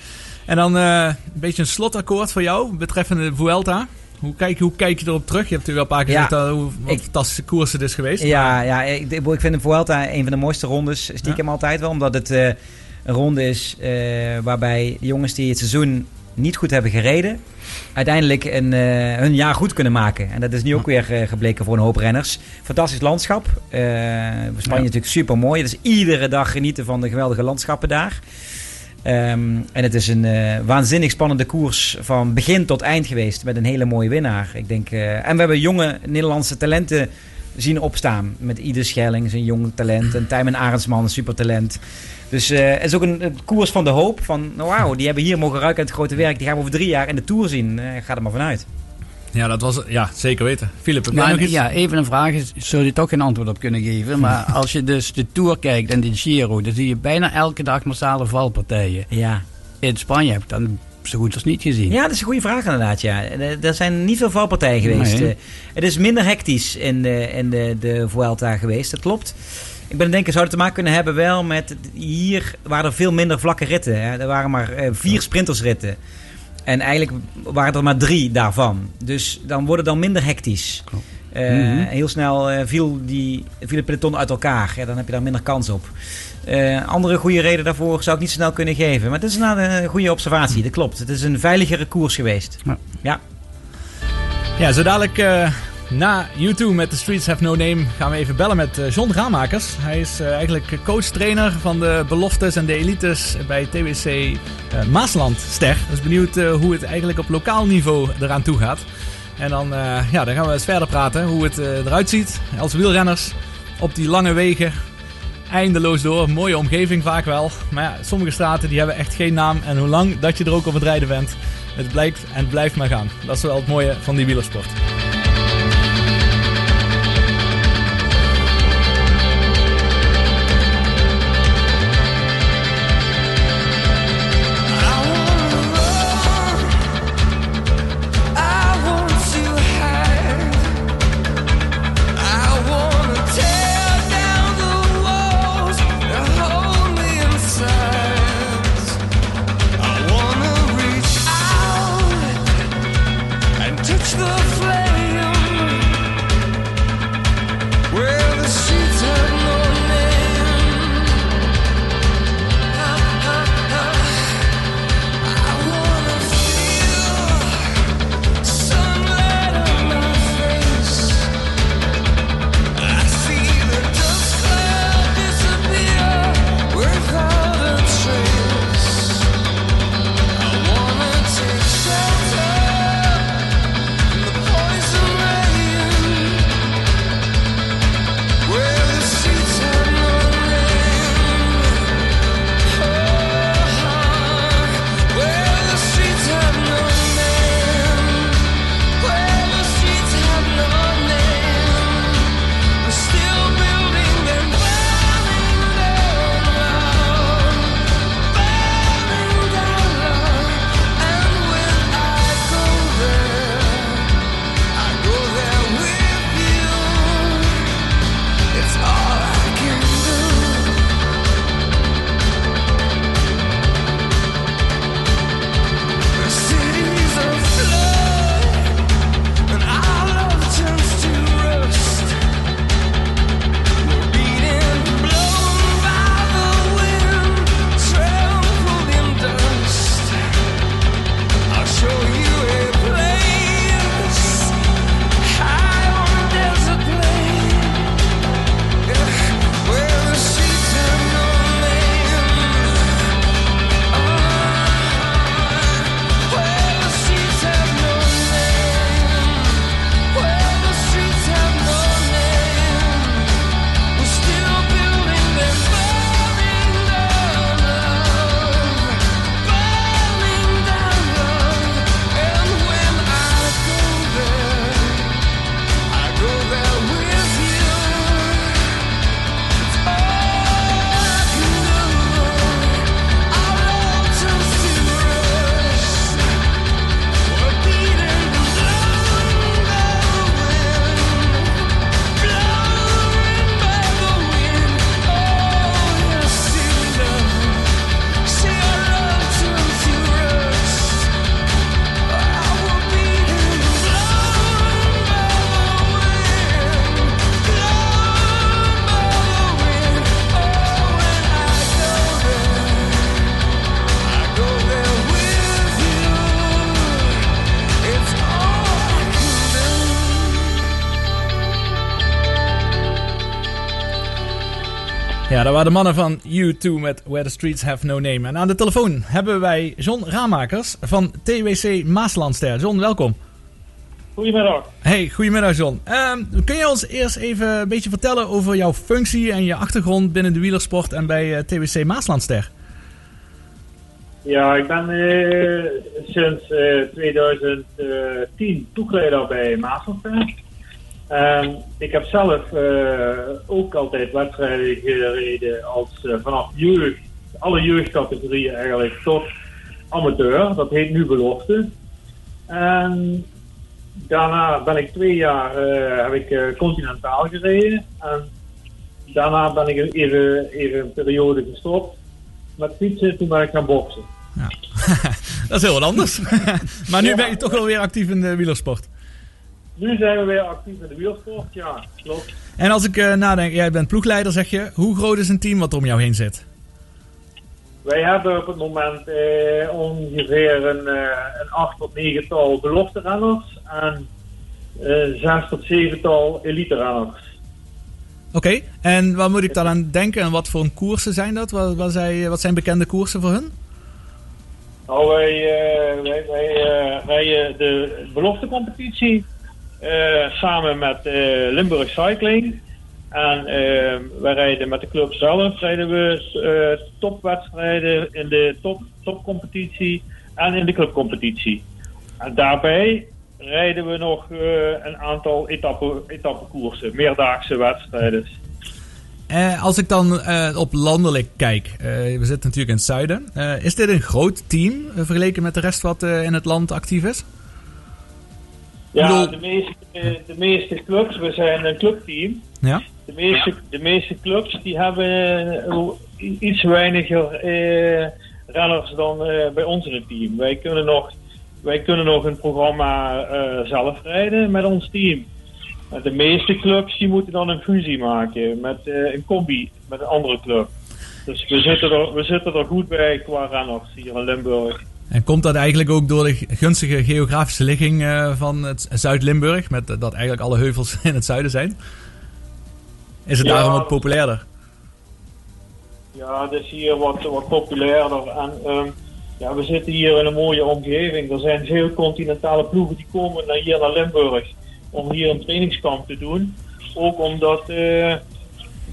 En dan eh, een beetje een slotakkoord voor jou betreffende de Vuelta. Hoe kijk, hoe kijk je erop terug? Je hebt natuurlijk al een paar keer gezegd dat, hoe wat Ik- fantastische koers het is geweest. Ja, ja ik, vind de Vuelta een van de mooiste rondes. Stiekem altijd wel. Omdat het eh, een ronde is eh, waarbij de jongens die het seizoen niet goed hebben gereden... uiteindelijk een, eh, hun jaar goed kunnen maken. En dat is nu ook weer eh, gebleken voor een hoop renners. Fantastisch landschap. Eh, Spanje natuurlijk super mooi. Het is iedere dag genieten van de geweldige landschappen daar. Ehm, en het is een waanzinnig spannende koers van begin tot eind geweest. Met een hele mooie winnaar. Ik denk, en we hebben jonge Nederlandse talenten zien opstaan. Met Ieder Schelling, een jong talent. En Tijmen Arendsman, een supertalent. Dus eh, het is ook een, een koers van de hoop. Van, nou, wauw, die hebben hier mogen ruiken aan het grote werk. Die gaan we over drie jaar in de Tour zien. Eh, ga er maar vanuit. Ja, dat was ja, zeker weten. Philip, heb jij Maar nog iets? ja, even een vraag. is- Zul je toch geen antwoord op kunnen geven. Maar als je dus de Tour kijkt en de Giro, dan zie je bijna elke dag massale valpartijen. Ja. In Spanje heb ik dat zo goed als niet gezien. ja, dat is een goede vraag inderdaad. Ja. Er- Er zijn niet veel valpartijen geweest. Nee. Eh, Het is minder hectisch in de, in de, de Vuelta geweest. Dat klopt. Ik ben het denken, zou het te maken kunnen hebben wel met... Hier waren er veel minder vlakke ritten. Hè. Er waren maar eh, vier sprintersritten. En eigenlijk waren er maar drie daarvan. Dus dan worden dan minder hectisch. Klopt. Eh, Mhm. Heel snel eh, viel, die, viel het peloton uit elkaar. Ja, dan heb je daar minder kans op. Eh, andere goede reden daarvoor zou ik niet zo snel kunnen geven. Maar het is een eh, goede observatie, dat klopt. Het is een veiligere koers geweest. Ja, zo dadelijk eh, na U2 met The Streets Have No Name gaan we even bellen met eh, John Graamakers. Hij is eigenlijk coach-trainer van de beloftes en de elites bij TWC Maasland Ster. Dus benieuwd hoe het eigenlijk op lokaal niveau eraan toe gaat. En dan, ja, dan gaan we eens verder praten hoe het eruit ziet als wielrenners op die lange wegen. Eindeloos door, mooie omgeving vaak wel. Maar ja, sommige straten die hebben echt geen naam. En hoe lang dat je er ook op het rijden bent, het blijkt en blijft maar gaan. Dat is wel het mooie van die wielersport. Ja, dat waren de mannen van U2 met Where the Streets Have No Name. En aan de telefoon hebben wij John Raamakers van TWC Maaslandster. John, welkom. Goedemiddag. Hey, goedemiddag John. Ehm, kun je ons eerst even een beetje vertellen over jouw functie en je achtergrond binnen de wielersport en bij eh, TWC Maaslandster? Ja, ik ben eh, sinds eh, 2010 toegeleider bij Maaslandster. En ik heb zelf eh, ook altijd wedstrijden gereden als eh, vanaf jeugd, alle jeugdcategorieën eigenlijk, tot amateur. Dat heet nu belofte. En daarna ben ik twee jaar eh, heb ik, continentaal gereden. En daarna ben ik even, even een periode gestopt met fietsen. Toen ben ik gaan boksen. Dat is heel wat anders. maar nu ben je toch wel weer actief in de wielersport. Nu zijn we weer actief in de wielersport, ja, klopt. En als ik eh, nadenk, jij bent ploegleider zeg je. Hoe groot is een team wat om jou heen zit? Wij hebben op het moment eh, ongeveer een, eh, een acht tot negental belofte renners en eh, zes tot zevental elite renners. Oké, en waar moet ik dan aan denken en wat voor een koersen zijn dat? Wat, wat, zijn, wat zijn bekende koersen voor hun? Nou, wij, wij, wij rijden de beloftecompetitie samen met eh, Limburg Cycling. En eh, wij rijden met de club zelf rijden we eh, topwedstrijden in de top, topcompetitie en in de clubcompetitie. En daarbij rijden we nog eh, een aantal etappe, etappekoersen, meerdaagse wedstrijden. Eh, als ik dan eh, op landelijk kijk, eh, we zitten natuurlijk in het zuiden. Eh, is dit een groot team eh, vergeleken met de rest wat eh, in het land actief is? Ja, bedoel- de meeste, de meeste clubs, we zijn een clubteam. Ja. De meeste, de meeste clubs die hebben eh, iets weiniger eh, renners dan eh, bij ons in het team. Wij kunnen nog, wij kunnen nog een programma eh, zelf rijden met ons team. De meeste clubs die moeten dan een fusie maken met eh, een combi met een andere club. Dus we zitten, er, we zitten er goed bij qua renners hier in Limburg. En komt dat eigenlijk ook door de gunstige geografische ligging eh, van het Zuid-Limburg? Met dat eigenlijk alle heuvels in het zuiden zijn? Is het Ja. daarom ook populairder? Ja, het is hier wat, wat populairder. En ehm, ja, we zitten hier in een mooie omgeving. Er zijn veel continentale ploegen die komen naar hier naar Limburg om hier een trainingskamp te doen. Ook omdat eh,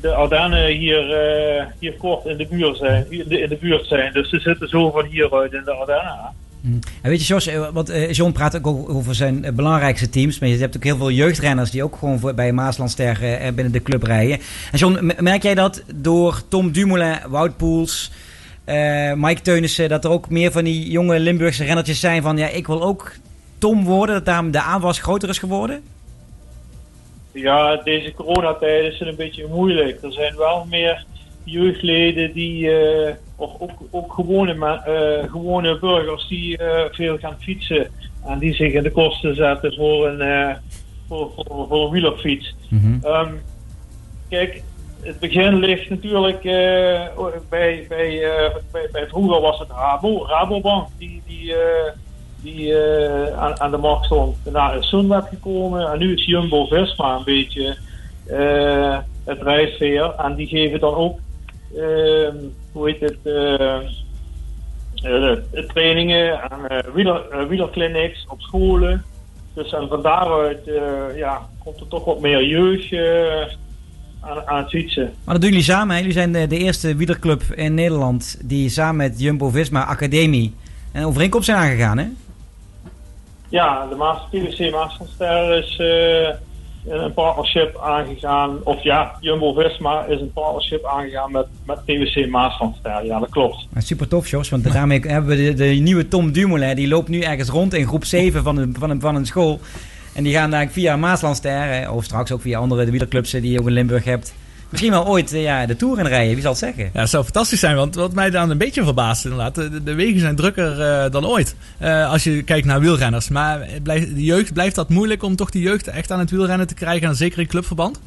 de Ardennen hier, eh, hier kort in de, buurt zijn, in, de, buurt zijn. Dus ze zitten zo van hieruit in de Ardennen. En weet je, Jos, eh, want eh, John praat ook over zijn belangrijkste teams. Maar je hebt ook heel veel jeugdrenners die ook gewoon voor, bij Maaslandster binnen de club rijden. En John, merk jij dat door Tom Dumoulin, Wout Poels, eh, Mike Teunissen... dat er ook meer van die jonge Limburgse rennertjes zijn van... ja, ik wil ook Tom worden, dat daarom de aanwas groter is geworden? Ja, deze coronatijd is het een beetje moeilijk. Er zijn wel meer jeugdleden die, eh, of ook, ook gewone, eh, gewone burgers die eh, veel gaan fietsen. En die zich in de kosten zetten voor een, voor, voor, voor een wielerfiets. Ehm, kijk, het begin ligt natuurlijk bij, bij, bij, bij vroeger was het Rabo, Rabobank die, die, die eh, aan, aan de markt stond. Daarna is Sunweb gekomen en nu is Jumbo Visma een beetje eh, het drijfveer. En die geven dan ook, ehm, hoe heet het, eh, trainingen en eh, wieler, op scholen. Dus en van daaruit ja, komt er toch wat meer jeugd aan, aan het fietsen. Maar dat doen jullie samen, hè? Jullie zijn de, de eerste wielerclub in Nederland... die samen met Jumbo-Visma Academie een overeenkomst zijn aangegaan, hè? Ja, de Maas, PwC Maaslandster is eh, een partnership aangegaan. Of ja, Jumbo-Visma is een partnership aangegaan met, met PwC Maaslandster. Ja, dat klopt. Super tof, Jos. Want daarmee hebben we de, de nieuwe Tom Dumoulin. Die loopt nu ergens rond in groep 7 van een, van een, van een school. En die gaan eigenlijk via Maaslandster, of straks ook via andere de wielerclubs die je ook in Limburg hebt. Misschien wel ooit eh, ja, de Tour in rijden, wie zal het zeggen? Ja, het zou fantastisch zijn, want wat mij dan een beetje verbaast inderdaad, de, de wegen zijn drukker eh, dan ooit. Eh, als je kijkt naar wielrenners. Maar blijft, de jeugd, blijft dat moeilijk om toch die jeugd echt aan het wielrennen te krijgen, en zeker in clubverband?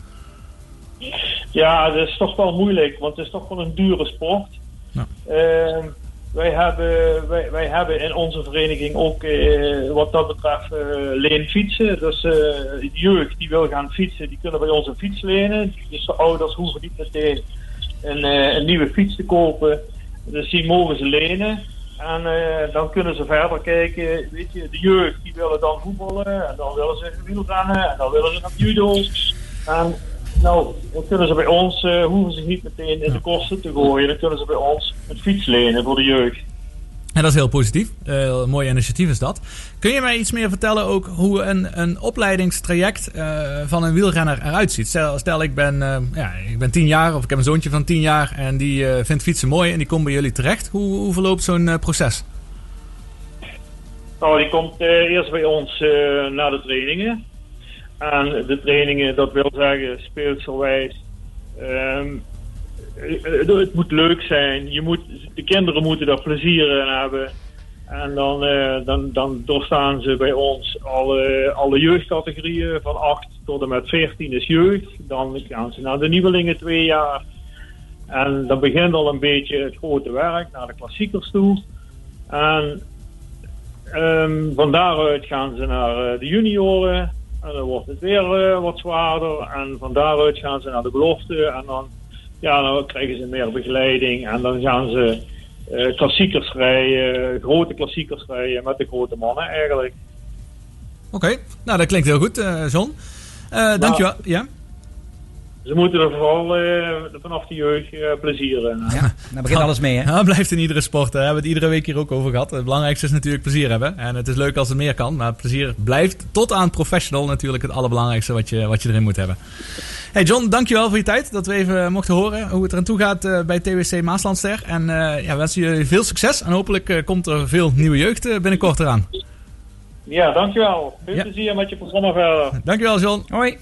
Ja, dat is toch wel moeilijk, want het is toch wel een dure sport. Ja. Ehm, wij, hebben, wij, hebben in onze vereniging ook eh, wat dat betreft eh leen fietsen. Dus eh, de jeugd die wil gaan fietsen, die kunnen bij ons een fiets lenen. Dus de ouders hoeven niet meteen een, een nieuwe fiets te kopen. Dus die mogen ze lenen. En dan kunnen ze verder kijken. Weet je, de jeugd die willen dan voetballen. En dan willen ze wielrennen. En dan willen ze naar judo. En nou, dan kunnen ze bij ons, eh, hoeven ze niet meteen in de kosten te gooien. Dan kunnen ze bij ons een fiets lenen voor de jeugd. En dat is heel positief. Een mooi initiatief is dat. Kun je mij iets meer vertellen ook hoe een, een opleidingstraject eh, van een wielrenner eruit ziet? Stel, stel ik, ben, ja, ik ben tien jaar of ik heb een zoontje van tien jaar en die vindt fietsen mooi en die komt bij jullie terecht. Hoe, hoe verloopt zo'n proces? Nou, die komt eerst bij ons naar de trainingen. En de trainingen, dat wil zeggen speelselwijs. Ehm, eh, eh, het moet leuk zijn. Je moet, de kinderen moeten daar plezier in hebben. En dan, eh, dan, dan doorstaan ze bij ons alle, alle jeugdcategorieën. Van 8 tot en met 14 is jeugd. Dan gaan ze naar de nieuwelingen twee jaar. En dan begint al een beetje het grote werk naar de klassiekers toe. En Ehm, van daaruit gaan ze naar de junioren. En dan wordt het weer eh, wat zwaarder. En van daaruit gaan ze naar de belofte. En dan, ja, dan krijgen ze meer begeleiding. En dan gaan ze eh, klassiekers rijden. Grote klassiekers rijden met de grote mannen eigenlijk. Oké, nou dat klinkt heel goed, eh John. Eh dankjewel. Ja? Ze moeten er vooral eh, vanaf de jeugd eh, plezier in hebben. Ja, daar begint alles mee, hè? Ja, blijft in iedere sport. Daar hebben we het iedere week hier ook over gehad. Het belangrijkste is natuurlijk plezier hebben. En het is leuk als het meer kan. Maar plezier blijft tot aan professional natuurlijk het allerbelangrijkste wat je, wat je erin moet hebben. Hey John, dankjewel voor je tijd. Dat we even mochten horen hoe het eraan toe gaat eh, bij TWC Maaslandster. En eh ja, wensen jullie veel succes. En hopelijk komt er veel nieuwe jeugd binnenkort eraan. Ja, dankjewel. Veel Ja. plezier met je programma verder. Dankjewel John. Hoi.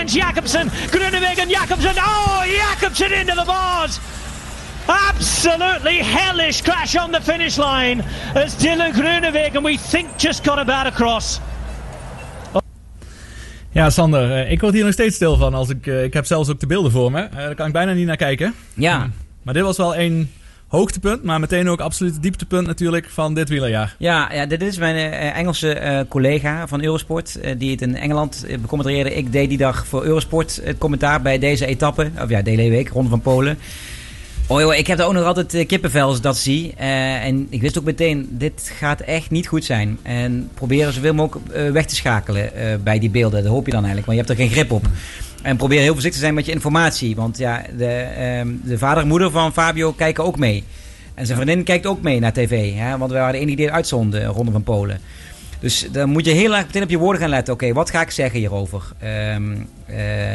Against Jakobsen. Groenewegen, Jakobsen. Oh, Jakobsen into the bars. Absolutely hellish crash on the finish line as Dylan Groenewegen, we think, just got about across. Ja, Sander, eh, ik word hier nog steeds stil van. Als ik, eh, ik heb zelfs ook de beelden voor me. Eh, daar kan ik bijna niet naar kijken. Ja. Maar dit was wel een hoogtepunt, maar meteen ook absoluut dieptepunt natuurlijk van dit wielerjaar. Ja, ja dit is mijn eh, Engelse eh, collega van Eurosport. eh, die het in Engeland becommentarieerde. Ik deed die dag voor Eurosport het commentaar bij deze etappe. Of ja, hele week, Ronde van Polen. Oh joh, ik heb er ook nog altijd eh, kippenvel als ik dat zie. Eh, en ik wist ook meteen, dit gaat echt niet goed zijn. En proberen zoveel mogelijk eh, weg te schakelen eh, bij die beelden. Dat hoop je dan eigenlijk, want je hebt er geen grip op. En probeer heel voorzichtig te zijn met je informatie. Want ja, de, ehm, de vader en moeder van Fabio kijken ook mee. En zijn vriendin kijkt ook mee naar tv. Hè? Want we waren de enige die het uitzonden, Ronde van Polen. Dus dan moet je heel erg meteen op je woorden gaan letten. Oké, wat ga ik zeggen hierover? Ehm, eh,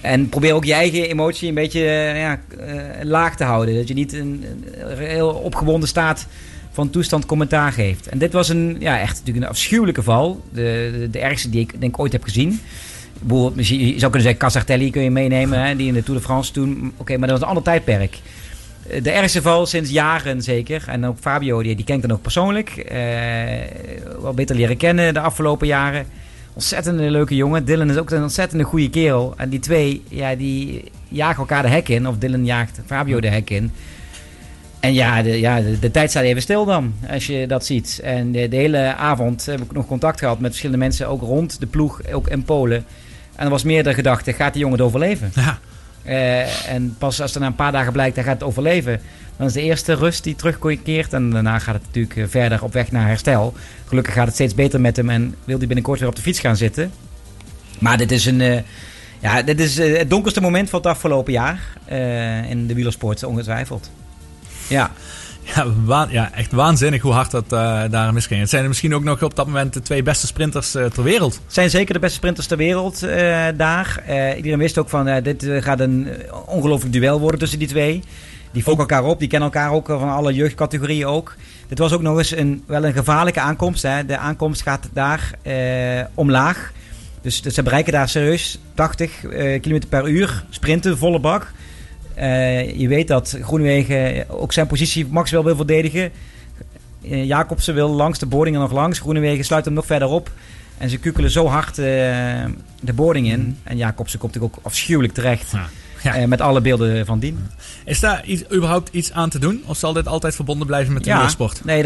en probeer ook je eigen emotie een beetje eh, ja, eh, laag te houden. Dat je niet een, een heel opgewonden staat van toestand commentaar geeft. En dit was een, ja, echt natuurlijk een afschuwelijke val. De, de, de ergste die ik denk ooit heb gezien. Je zou kunnen zeggen, Casartelli kun je meenemen, hè, die in de Tour de France toen. Oké, maar dat was een ander tijdperk. Eh, De ergste val sinds jaren zeker. En ook Fabio, die, die ken ik dan ook persoonlijk. Eh, wel beter leren kennen de afgelopen jaren. Ontzettend leuke jongen. Dylan is ook een ontzettend goede kerel. En die twee, ja, die jagen elkaar de hek in. Of Dylan jaagt Fabio de hek in. En ja, de, ja, de, tijd staat even stil dan, als je dat ziet. En de hele avond heb ik nog contact gehad met verschillende mensen, ook rond de ploeg, ook in Polen. En er was meer de gedachte, gaat die jongen het overleven? Ja. Eh, en pas als er na een paar dagen blijkt, hij gaat het overleven, dan is de eerste rust die terugkeert. En daarna gaat het natuurlijk eh, verder op weg naar herstel. Gelukkig gaat het steeds beter met hem en wil hij binnenkort weer op de fiets gaan zitten. Maar dit is een... eh, ja, dit is het donkerste moment van het afgelopen jaar in de wielersport, ongetwijfeld. Ja. Ja, ja, echt waanzinnig hoe hard dat eh, daar misging. Het zijn er misschien ook nog op dat moment de twee beste sprinters eh, ter wereld. zijn zeker de beste sprinters ter wereld eh, daar. Iedereen wist ook van, dit gaat een ongelooflijk duel worden tussen die twee. Die volgen elkaar op, die kennen elkaar ook van alle jeugdcategorieën ook. Dit was ook nog eens een, wel een gevaarlijke aankomst. Hè. De aankomst gaat daar eh, omlaag. Dus, dus ze bereiken daar serieus 80 eh, km per uur, sprinten, volle bak. Eh, je weet dat Groenewegen ook zijn positie max wel wil verdedigen. Eh, Jacobsen wil langs de boardingen nog langs. Groenewegen sluit hem nog verder op. En ze kukelen zo hard eh, de boarding in. En Jacobsen komt natuurlijk ook afschuwelijk terecht. Ja. met alle beelden van dien. Is daar iets, überhaupt iets aan te doen? Of zal dit altijd verbonden blijven met de Ja, nee,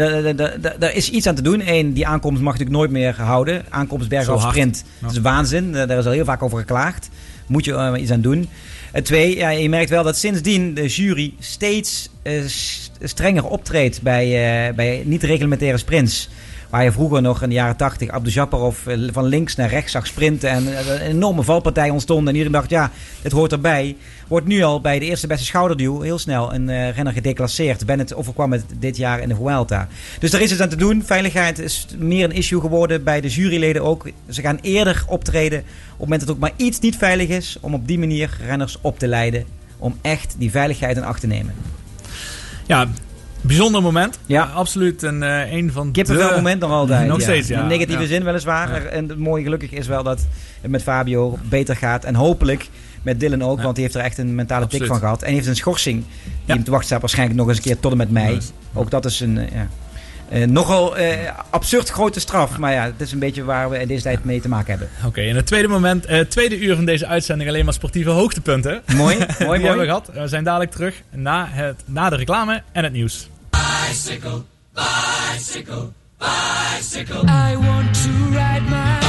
daar- is iets aan te doen. Eén, die aankomst mag natuurlijk nooit meer houden. Aankomst bergaf sprint, Ja. dat is waanzin. Daar is al heel vaak over geklaagd. Moet je iets aan doen. En twee, ja, je merkt wel dat sindsdien de jury steeds eh, strenger optreedt bij, eh, bij niet-reglementaire sprints. Waar je vroeger nog in de jaren 80 Abdou Japarov eh, van links naar rechts zag sprinten. En eh, een enorme valpartij ontstond. En iedereen dacht, ja, dit hoort erbij. Wordt nu al bij de eerste beste schouderduw heel snel een eh, renner gedeclasseerd. Bennett overkwam het dit jaar in de Vuelta. Dus daar is iets aan te doen. Veiligheid is meer een issue geworden bij de juryleden ook. Ze gaan eerder optreden op het moment dat ook maar iets niet veilig is. Om op die manier renners op te leiden. Om echt die veiligheid in acht te nemen. Ja, bijzonder moment. Ja. absoluut een, eh, een van Kippenvel de... moment nog altijd. Nog ja. steeds, ja. In negatieve Ja. zin weliswaar. Ja. En het mooie gelukkig is wel dat het met Fabio beter gaat. En hopelijk met Dylan ook, want die heeft er echt een mentale tik Absoluut. van gehad. En heeft een schorsing die hem te wachten staat waarschijnlijk nog eens een keer tot en met mei. Dus- Ook dat is een eh, ja, eh, nogal eh, absurd grote straf. Maar ja, het is een beetje waar we in deze tijd mee te maken hebben. Oké, en het tweede moment, eh, tweede uur van deze uitzending alleen maar sportieve hoogtepunten. Mooi, mooi, Die mooi. hebben we gehad. We zijn dadelijk terug na, het, na de reclame en het nieuws. Bicycle, bicycle, bicycle. I want to ride my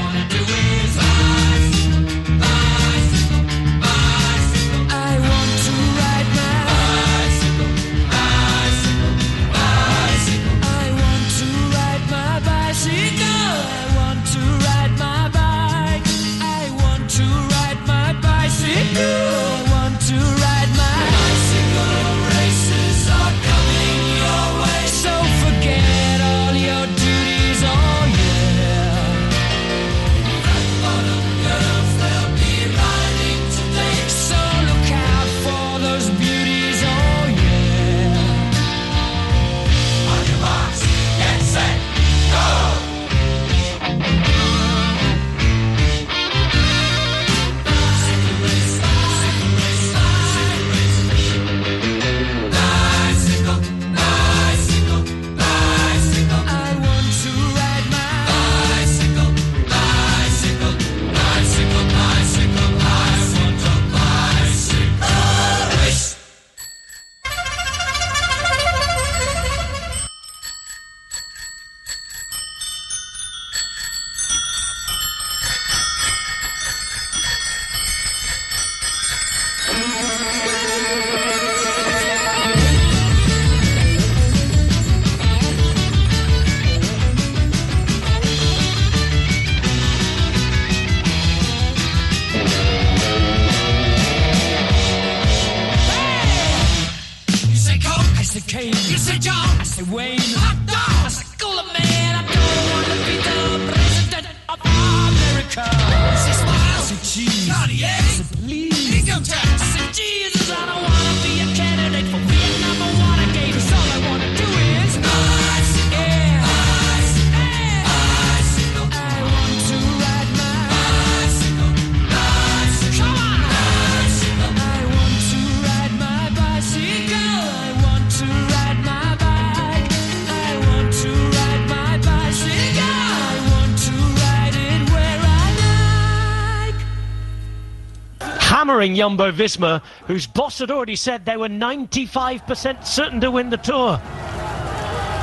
Hammering Jumbo Visma, whose boss had already said they were 95% certain to win the tour.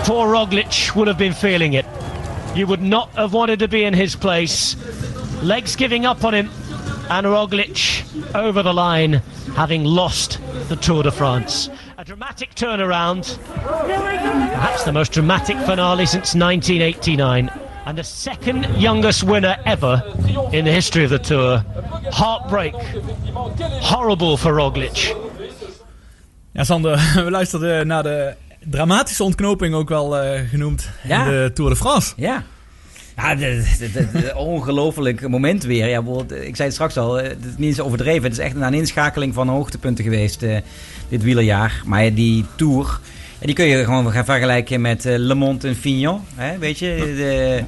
Poor Roglic would have been feeling it. You would not have wanted to be in his place. Legs giving up on him, and Roglic over the line, having lost the Tour de France. A dramatic turnaround, perhaps the most dramatic finale since 1989, and the second youngest winner ever in the history of the Tour. Heartbreak. Horrible for Roglic. Ja, Sander, we luisterden naar de dramatische ontknoping ook wel eh, genoemd Ja. in de Tour de France. Ja. Ja, ongelooflijk moment weer. Ja, ik zei het straks al, eh, het is niet eens overdreven. Het is echt een inschakeling van hoogtepunten geweest, eh, dit wielerjaar. Maar die Tour, ja, die kun je gewoon gaan vergelijken met eh, Le Monde en Fignon. Hè, weet je, de,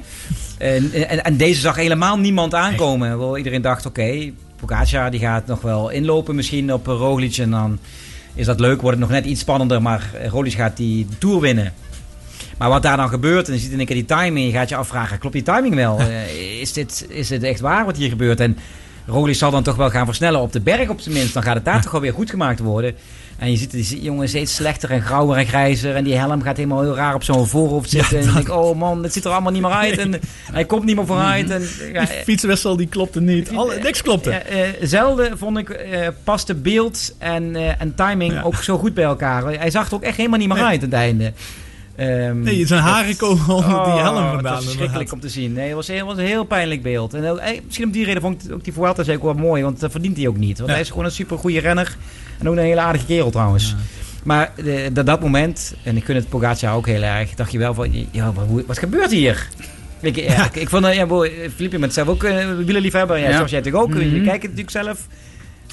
en, en, en deze zag helemaal niemand aankomen. Wel, iedereen dacht, oké, Pogacar die gaat nog wel inlopen misschien op Roglic. En dan is dat leuk, wordt het nog net iets spannender. Maar Roglic gaat die Tour winnen. Maar wat daar dan gebeurt, en je ziet in één keer die timing, je gaat je afvragen, klopt die timing wel? Eh, is, dit, is dit echt waar wat hier gebeurt? En Roglic zal dan toch wel gaan versnellen op de berg op zijn minst. Dan gaat het daar toch wel weer goed gemaakt worden. En je ziet die jongen steeds slechter en grauwer en grijzer. En die helm gaat helemaal heel raar op zo'n voorhoofd zitten. en ik denk, oh man, het ziet er allemaal niet meer uit. En hij komt niet meer vooruit. En, ja, Die fietswissel die klopte niet. Alle, niks klopte. ja, eh, zelden vond ik, eh paste beeld en, eh, en timing ook zo goed bij elkaar. Hij zag er ook echt helemaal niet meer Nee. uit aan het einde. Ehm, Nee, zijn haren komen onder die helm Oh, vandaan. Het was verschrikkelijk om te zien. Nee, het was, was een heel pijnlijk beeld. En eh, misschien om die reden vond ik ook die Vuelta ook wel mooi. Want dat verdient hij ook niet. Want Ja. hij is gewoon een super goede renner. En ook een hele aardige kerel trouwens. Maar de, dat, dat moment, en ik gun het Pogacar ook heel erg, dacht je wel van, ja, wat, wat gebeurt hier? Ik, ja, ik, ik vond, dat- ja, boy, Filipje met zelf ook uh, wielerliefhebber. Ja, Ja. Zoals jij natuurlijk ook. Je Mhm. kijkt het natuurlijk zelf.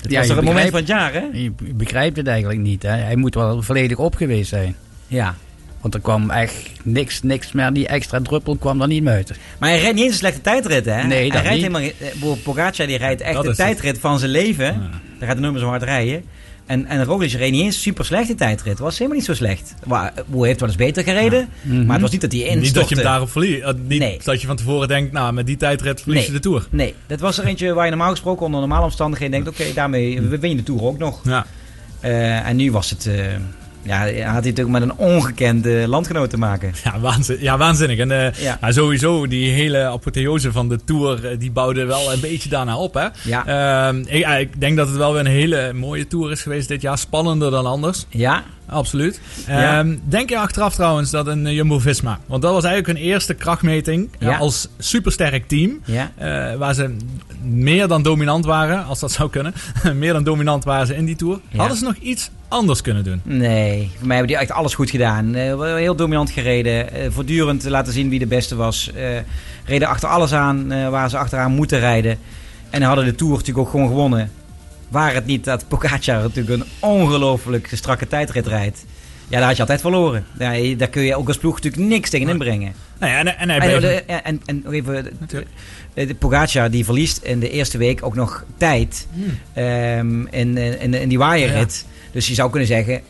Het Ja, was je er een moment van het jaar, hè? Je begrijpt het eigenlijk niet. Hè? Hij moet wel volledig op geweest zijn. Ja. Want er kwam echt niks, niks meer. Die extra druppel kwam er niet meer uit. Maar hij rijdt niet eens een slechte tijdrit, hè? Nee, hij dat rijdt niet. helemaal, eh, Bo- Pogacar die rijdt echt Dat de het. tijdrit van zijn leven. Daar gaat de nummer zo hard rijden. En, en Roglic reed niet eens super slecht die tijdrit. Het was helemaal niet zo slecht. Maar, Boer heeft wel eens beter gereden. Mhm. Maar het was niet dat hij instortte. Niet dat je hem daarop verliest. Eh, Niet Nee. dat je van tevoren denkt, nou, met die tijdrit verlies je Nee. de Tour. Nee, dat was er eentje waar je normaal gesproken onder normale omstandigheden denkt... oké, daarmee win je de Tour ook nog. Ja. Eh, en nu was het... eh, ja, had hij natuurlijk met een ongekende landgenoot te maken. Ja, waanzin, ja, waanzinnig. En eh, Ja. nou, sowieso, die hele apotheose van de Tour, eh, die bouwde wel een beetje daarna op. Hè? Ja. Ehm, ik, ik denk dat het wel weer een hele mooie Tour is geweest dit jaar. Spannender dan anders. Ja, Absoluut. Ja. Ehm, denk je achteraf trouwens dat een eh, Jumbo-Visma... Want dat was eigenlijk hun eerste krachtmeting eh, als supersterk team. ja. eh, waar ze meer dan dominant waren, als dat zou kunnen. meer dan dominant waren ze in die Tour. Hadden ze nog iets anders kunnen doen? Nee, voor mij hebben die echt alles goed gedaan. Wel heel dominant gereden. voortdurend laten zien wie de beste was. reden achter alles aan waar ze achteraan moeten rijden. En hadden de Tour natuurlijk ook gewoon gewonnen. Waar het niet dat Pogacar natuurlijk een ongelooflijk strakke tijdrit rijdt. Ja, daar had je altijd verloren. Ja, daar kun je ook als ploeg natuurlijk niks tegen inbrengen. Nou ja, en, en hij En, bleef- en, en, en nog even, Natuurlijk. eh, de Pogacar die verliest in de eerste week ook nog tijd Hmm. ehm, in, in, in die waaierrit. Dus je zou kunnen zeggen,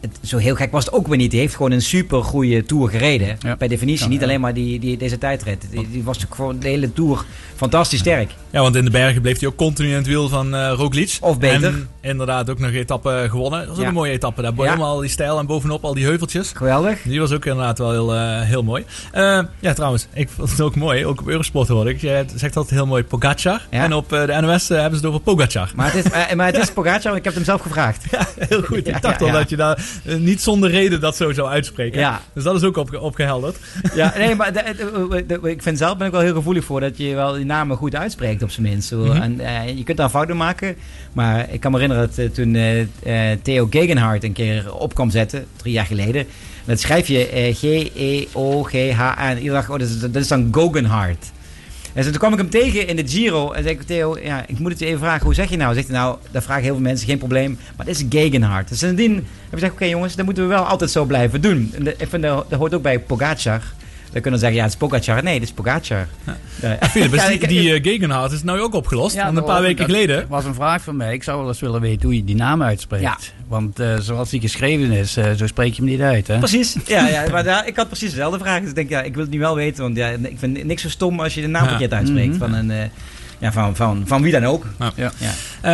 het, zo heel gek was het ook weer niet. Die heeft gewoon een super goede Tour gereden. Ja. Per definitie, Ja, niet ja. alleen maar die, die, deze tijdrit. Die, die was natuurlijk gewoon de hele Tour fantastisch sterk. Ja, want in de bergen bleef hij ook continu in het wiel van eh Roglic. Of beter. En inderdaad ook nog een etappe gewonnen. Dat was ook Ja. een mooie etappe. Daar Ja. helemaal al die stijl en bovenop al die heuveltjes. Geweldig. Die was ook inderdaad wel heel, eh, heel mooi. Eh, ja, trouwens, ik vond het ook mooi. Ook op Eurosport hoorde ik. Je zegt altijd heel mooi Pogacar. Ja. En op de NOS hebben ze het over Pogacar. Maar het is, maar het is Pogacar, ik heb hem zelf gevraagd. Heel goed. Ja, ik dacht ja, al ja. dat je daar eh, niet zonder reden dat zo zou uitspreken. Ja. Dus dat is ook opge opgehelderd. Ja, nee, maar de- de- de- de- ik vind zelf ben ik wel heel gevoelig voor dat je wel die namen goed uitspreekt op zijn minst. Mhm. en, eh, je kunt daar fouten maken, maar ik kan me herinneren dat eh, toen eh, eh, Theo Gegenhardt een keer op kwam zetten, drie jaar geleden. Dat schrijf je eh, G-E-O-G-H-N. Iedereen dacht, oh, dat is, dat is dan Gogenhardt. En toen kwam ik hem tegen in de Giro en zei ik, Theo, ja, ik moet het je even vragen, hoe zeg je nou? Zegt hij nou, dat vragen heel veel mensen, geen probleem, maar dit is Gegenhardt. Dus sindsdien heb ik gezegd, oké jongens, dat moeten we wel altijd zo blijven doen. En ik vind, dat, dat hoort ook bij Pogacar. We kunnen zeggen, ja, het is Pogacar. Nee, het is Pogacar. Ja. Die, die eh, is nou ook opgelost. Want een paar weken dat geleden. was een vraag van mij. Ik zou wel eens willen weten hoe je die naam uitspreekt. Ja. Want eh, zoals die geschreven is, eh, zo spreek je hem niet uit. Hè? Precies. Ja, ja maar daar, ik had precies dezelfde vraag. Dus ik denk, ja, ik wil het nu wel weten. Want ja, ik vind niks zo stom als je de naam Ja. verkeerd uitspreekt Mhm. van een... eh, Ja, van, van, van wie dan ook. Ja. Ja. Ja.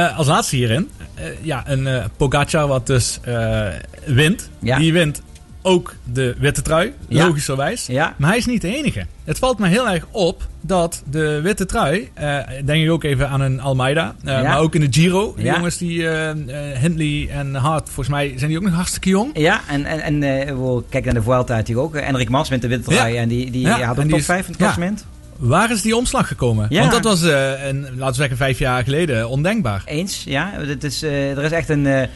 Eh, als laatste hierin, eh, ja, een eh Pogacar wat dus eh, wint. Ja. Die wint ook de witte trui, Ja. logischerwijs. Ja. Maar hij is niet de enige. Het valt me heel erg op dat de witte trui, eh, denk ik ook even aan een Almeida, eh, Ja. maar ook in de Giro. Jongens die, eh, Hindley en Hart, volgens mij zijn die ook nog hartstikke jong. Ja, en, en, en we kijken naar de Vuelta natuurlijk ook. Enrik Mas met de witte trui. En die, die had ook top is- 5 in het klassement. Waar is die omslag gekomen? Ja. Want dat was, eh, een, laten we zeggen, vijf jaar geleden ondenkbaar. Eens, ja. Het is, er is echt een,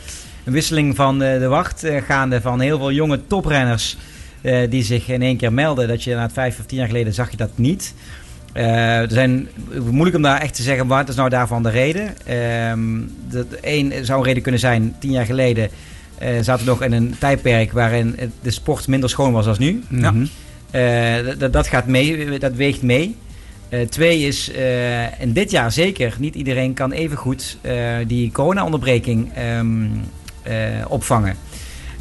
een wisseling van eh, de wacht eh, gaande van heel veel jonge toprenners eh, die zich in één keer melden. Dat je na het vijf of tien jaar geleden zag je dat niet. Er zijn, moeilijk om daar echt te zeggen wat is nou daarvan de reden. Ehm dat één zou een reden kunnen zijn, tien jaar geleden zaten we nog in een tijdperk waarin de sport minder schoon was als nu. Ja. Mhm. Dat, dat gaat mee, dat weegt mee. Twee is, in dit jaar zeker, niet iedereen kan even goed die corona-onderbreking ehm, eh, opvangen.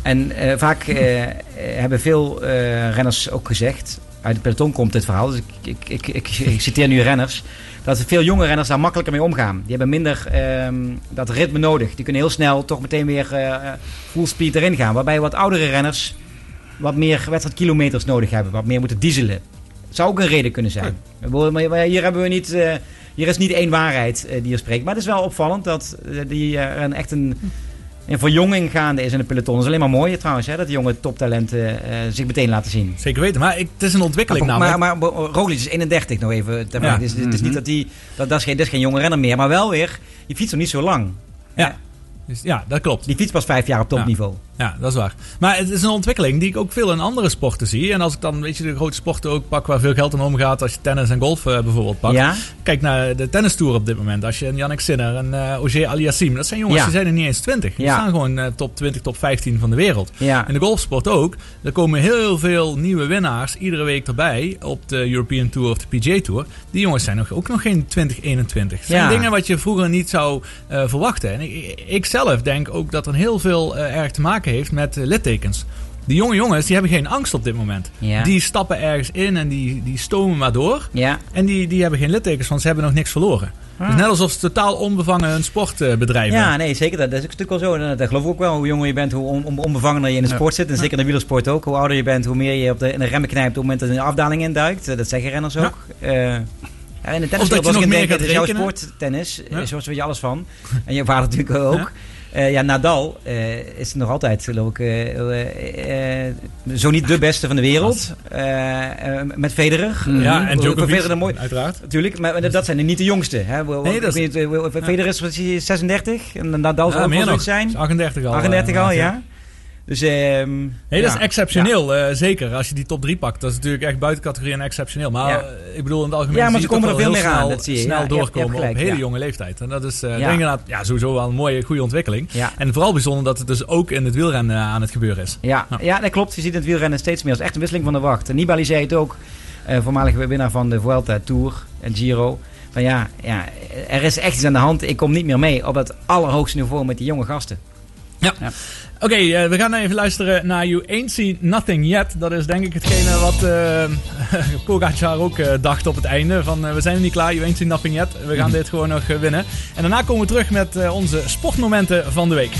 En eh, vaak eh, eh, hebben veel eh, renners ook gezegd, uit het peloton komt dit verhaal, dus ik, ik, ik, ik, citeer nu renners, dat veel jonge renners daar makkelijker mee omgaan. Die hebben minder ehm, dat ritme nodig. Die kunnen heel snel toch meteen weer eh, full speed erin gaan. Waarbij wat oudere renners wat meer wedstrijdkilometers nodig hebben, wat meer moeten dieselen. Zou ook een reden kunnen zijn. Maar hier hebben we niet. eh, hier is niet één waarheid eh, die er spreekt. Maar het is wel opvallend dat eh, die, eh, een, echt een, een verjonging gaande is in het peloton. Dat is alleen maar mooi trouwens, hè, dat jonge toptalenten eh, zich meteen laten zien. Zeker weten, maar ik, het is een ontwikkeling maar, namelijk. maar, maar Roglic is 31 nog even. ter Ja. vraag. Dus het is niet dat die. Dat, dat, is geen, dat is geen jonge renner meer. Maar wel weer. Die fietst nog niet zo lang. Ja. Dus, ja, dat klopt. Die fietst pas vijf jaar op topniveau. Ja, dat is waar. Maar het is een ontwikkeling die ik ook veel in andere sporten zie. En als ik dan, weet je, de grote sporten ook pak waar veel geld in omgaat. Als je tennis en golf eh, bijvoorbeeld pakt. Ja. Kijk naar de tennistour op dit moment. Als je een Yannick Sinner en eh Ogier Aliassim. Dat zijn jongens Ja. die zijn er niet eens 20. Die Ja. staan gewoon eh, top 20, top 15 van de wereld. Ja. In de golfsport ook. Er komen heel veel nieuwe winnaars iedere week erbij. Op de European Tour of de PGA Tour. Die jongens zijn nog, ook nog geen 2021. Het zijn Ja. dingen wat je vroeger niet zou eh, verwachten. En ik, ik zelf denk ook dat er heel veel eh, erg te maken heeft met eh, littekens. Die jonge jongens die hebben geen angst op dit moment. Ja. Die stappen ergens in en die, die stomen maar door. Ja. En die, die hebben geen littekens, want ze hebben nog niks verloren. Dus net alsof ze totaal onbevangen hun sport eh, bedrijven. Ja, nee, zeker. Dat, dat is natuurlijk wel zo. Dat geloof ik ook wel. Hoe jonger je bent, hoe on, on- onbevangener je in de Ja. sport zit. En zeker in de wielersport ook. Hoe ouder je bent, hoe meer je op de, in de remmen knijpt op het moment dat je de afdaling induikt. Eh, Dat zeggen renners ook. Eh, ja, in de tennis was ik in denken, is jouw sport, tennis. Ja. Ja. Zoals weet je alles van. En je vader natuurlijk ook. Ja. Ja, Nadal eh, is nog altijd, geloof ik, eh, eh, eh, zo niet de beste van de wereld. Eh, eh, met Federer. Ja, en Djokovic, Federer mooi. uiteraard. Natuurlijk, maar dat zijn er niet de jongste. Hè? Nee, dat is- eh, Federer is wat is hij, 36 en Nadal zal Ja, ook nog. zijn. 38 al. 38 eh, al, ja. ja. Dus, ehm Nee, dat ja. is exceptioneel. eh, zeker, als je die top 3 pakt. Dat is natuurlijk echt buiten categorie en exceptioneel. Maar Ja. eh, ik bedoel, in het algemeen Ja, maar ze komen er veel meer aan, snel, dat zie je. snel doorkomen gelijk, op hele jonge leeftijd. En dat is Ja. denk ik inderdaad ja, sowieso wel een mooie, goede ontwikkeling. En vooral bijzonder dat het dus ook in het wielrennen aan het gebeuren is. Ja, ja, dat klopt. Je ziet in het wielrennen steeds meer als echt een wisseling van de wacht. En Nibali zei het ook, voormalig winnaar van de Vuelta Tour en Giro. Van ja, ja, er is echt iets aan de hand. Ik kom niet meer mee op het allerhoogste niveau met die jonge gasten. Ja. Oké, eh, we gaan even luisteren naar You Ain't Seen Nothing Yet. Dat is denk ik hetgene wat eh Pogacar ook eh, dacht op het einde. Van we zijn er niet klaar, You Ain't Seen Nothing Yet. We gaan dit gewoon nog winnen. En daarna komen we terug met onze sportmomenten van de week.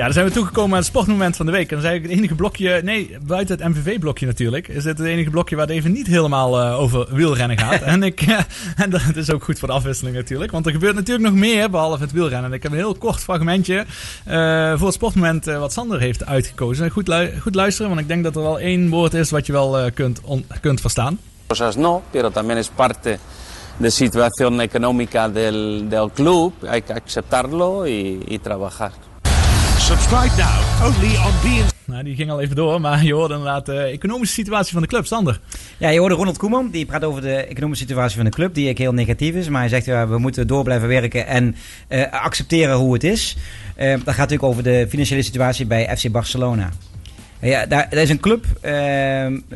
Ja, dan zijn we toegekomen aan het sportmoment van de week. En dat is eigenlijk het enige blokje, nee, buiten het MVV-blokje natuurlijk, is dit het enige blokje waar het even niet helemaal eh, over wielrennen gaat. en, ik, eh, en dat is ook goed voor de afwisseling natuurlijk, want er gebeurt natuurlijk nog meer behalve het wielrennen. En ik heb een heel kort fragmentje eh, voor het sportmoment wat Sander heeft uitgekozen. Goed, lu- goed luisteren, want ik denk dat er wel één woord is wat je wel kunt, kunt verstaan. cosas no, pero también es parte de situación económica del, del club, hay que aceptarlo y, y trabajar. Subscribe now, only on BN... Nou, die ging al even door, maar je hoorde inderdaad de economische situatie van de club. Sander. Ja, je hoorde Ronald Koeman, die praat over de economische situatie van de club, die ik heel negatief is. Maar hij zegt, ja, we moeten door blijven werken en eh, accepteren hoe het is. Eh, dat gaat natuurlijk over de financiële situatie bij FC Barcelona. Ja, daar, daar is een club eh,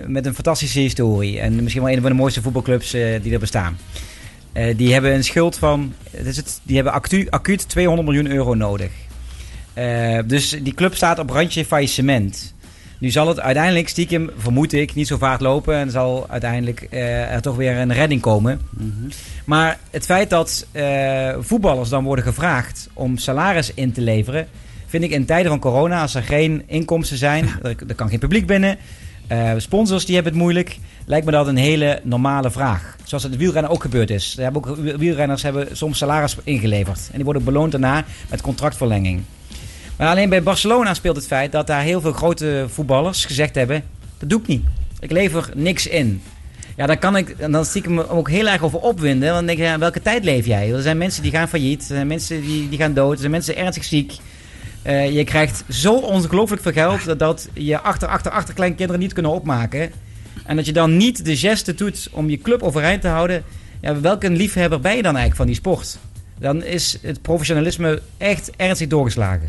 met een fantastische historie. En misschien wel een van de mooiste voetbalclubs eh, die er bestaan. Eh, die hebben een schuld van, het is het, die hebben acuut, acuut 200 miljoen euro nodig. Eh, dus die club staat op randje faillissement. Nu zal het uiteindelijk, stiekem vermoed ik, niet zo vaart lopen. En zal uiteindelijk eh, er toch weer een redding komen. Maar het feit dat eh, voetballers dan worden gevraagd om salaris in te leveren... vind ik in tijden van corona, als er geen inkomsten zijn... er, er kan geen publiek binnen... sponsors die hebben het moeilijk. Lijkt me dat een hele normale vraag. Zoals het wielrennen ook gebeurd is. Hebben ook, wielrenners hebben soms salaris ingeleverd. En die worden beloond daarna met contractverlenging. Maar alleen bij Barcelona speelt het feit dat daar heel veel grote voetballers gezegd hebben: dat doe ik niet. Ik lever niks in. Ja, dan kan ik dan stiekem me ook heel erg over opwinden. Want dan denk ik, welke tijd leef jij? Er zijn mensen die gaan failliet, er zijn mensen die, die gaan dood, er zijn mensen ernstig ziek. Eh, je krijgt zo ongelooflijk veel geld dat, dat je achter, achter, achter kleinkinderen niet kunnen opmaken. En dat je dan niet de geste doet om je club overeind te houden. Ja, welke liefhebber ben je dan eigenlijk van die sport? Dan is het professionalisme echt ernstig doorgeslagen.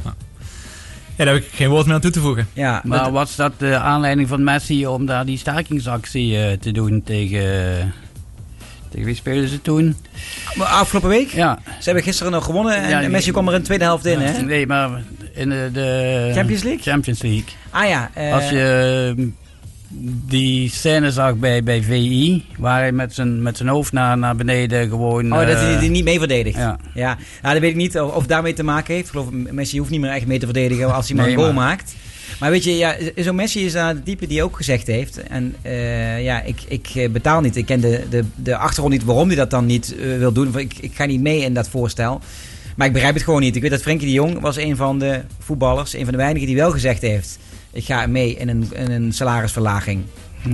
Ja, daar heb ik geen woord meer aan toe te voegen. Ja, Maar was dat de aanleiding van Messi om daar die stakingsactie eh, te doen tegen... tegen wie spelen ze toen? Maar afgelopen week? Ja. Ze hebben gisteren nog gewonnen en Ja, Messi kwam er in de tweede helft in, hè? Nee, maar in de, de Champions League? Champions League. Ah ja. eh, Als je eh, die scène zag bij, bij VI, waar hij met zijn, met zijn hoofd naar, naar beneden gewoon... Oh, dat hij eh, die niet mee verdedigt. Ja. Ja. Nou, dat weet ik niet of, of daarmee te maken heeft. Ik geloof, Messi hoeft niet meer echt mee te verdedigen als hij maar Nee, een goal maar- maakt. Maar weet je, ja, zo'n Messi is daar de type die ook gezegd heeft. En eh, ja, ik, ik eh, betaal niet. Ik ken de, de, de achtergrond niet waarom hij dat dan niet wil doen. Ik, ik ga niet mee in dat voorstel. Maar ik begrijp het gewoon niet. Ik weet dat Frenkie de Jong was een van de voetballers, een van de weinigen die wel gezegd heeft: ik ga mee in een, in een salarisverlaging.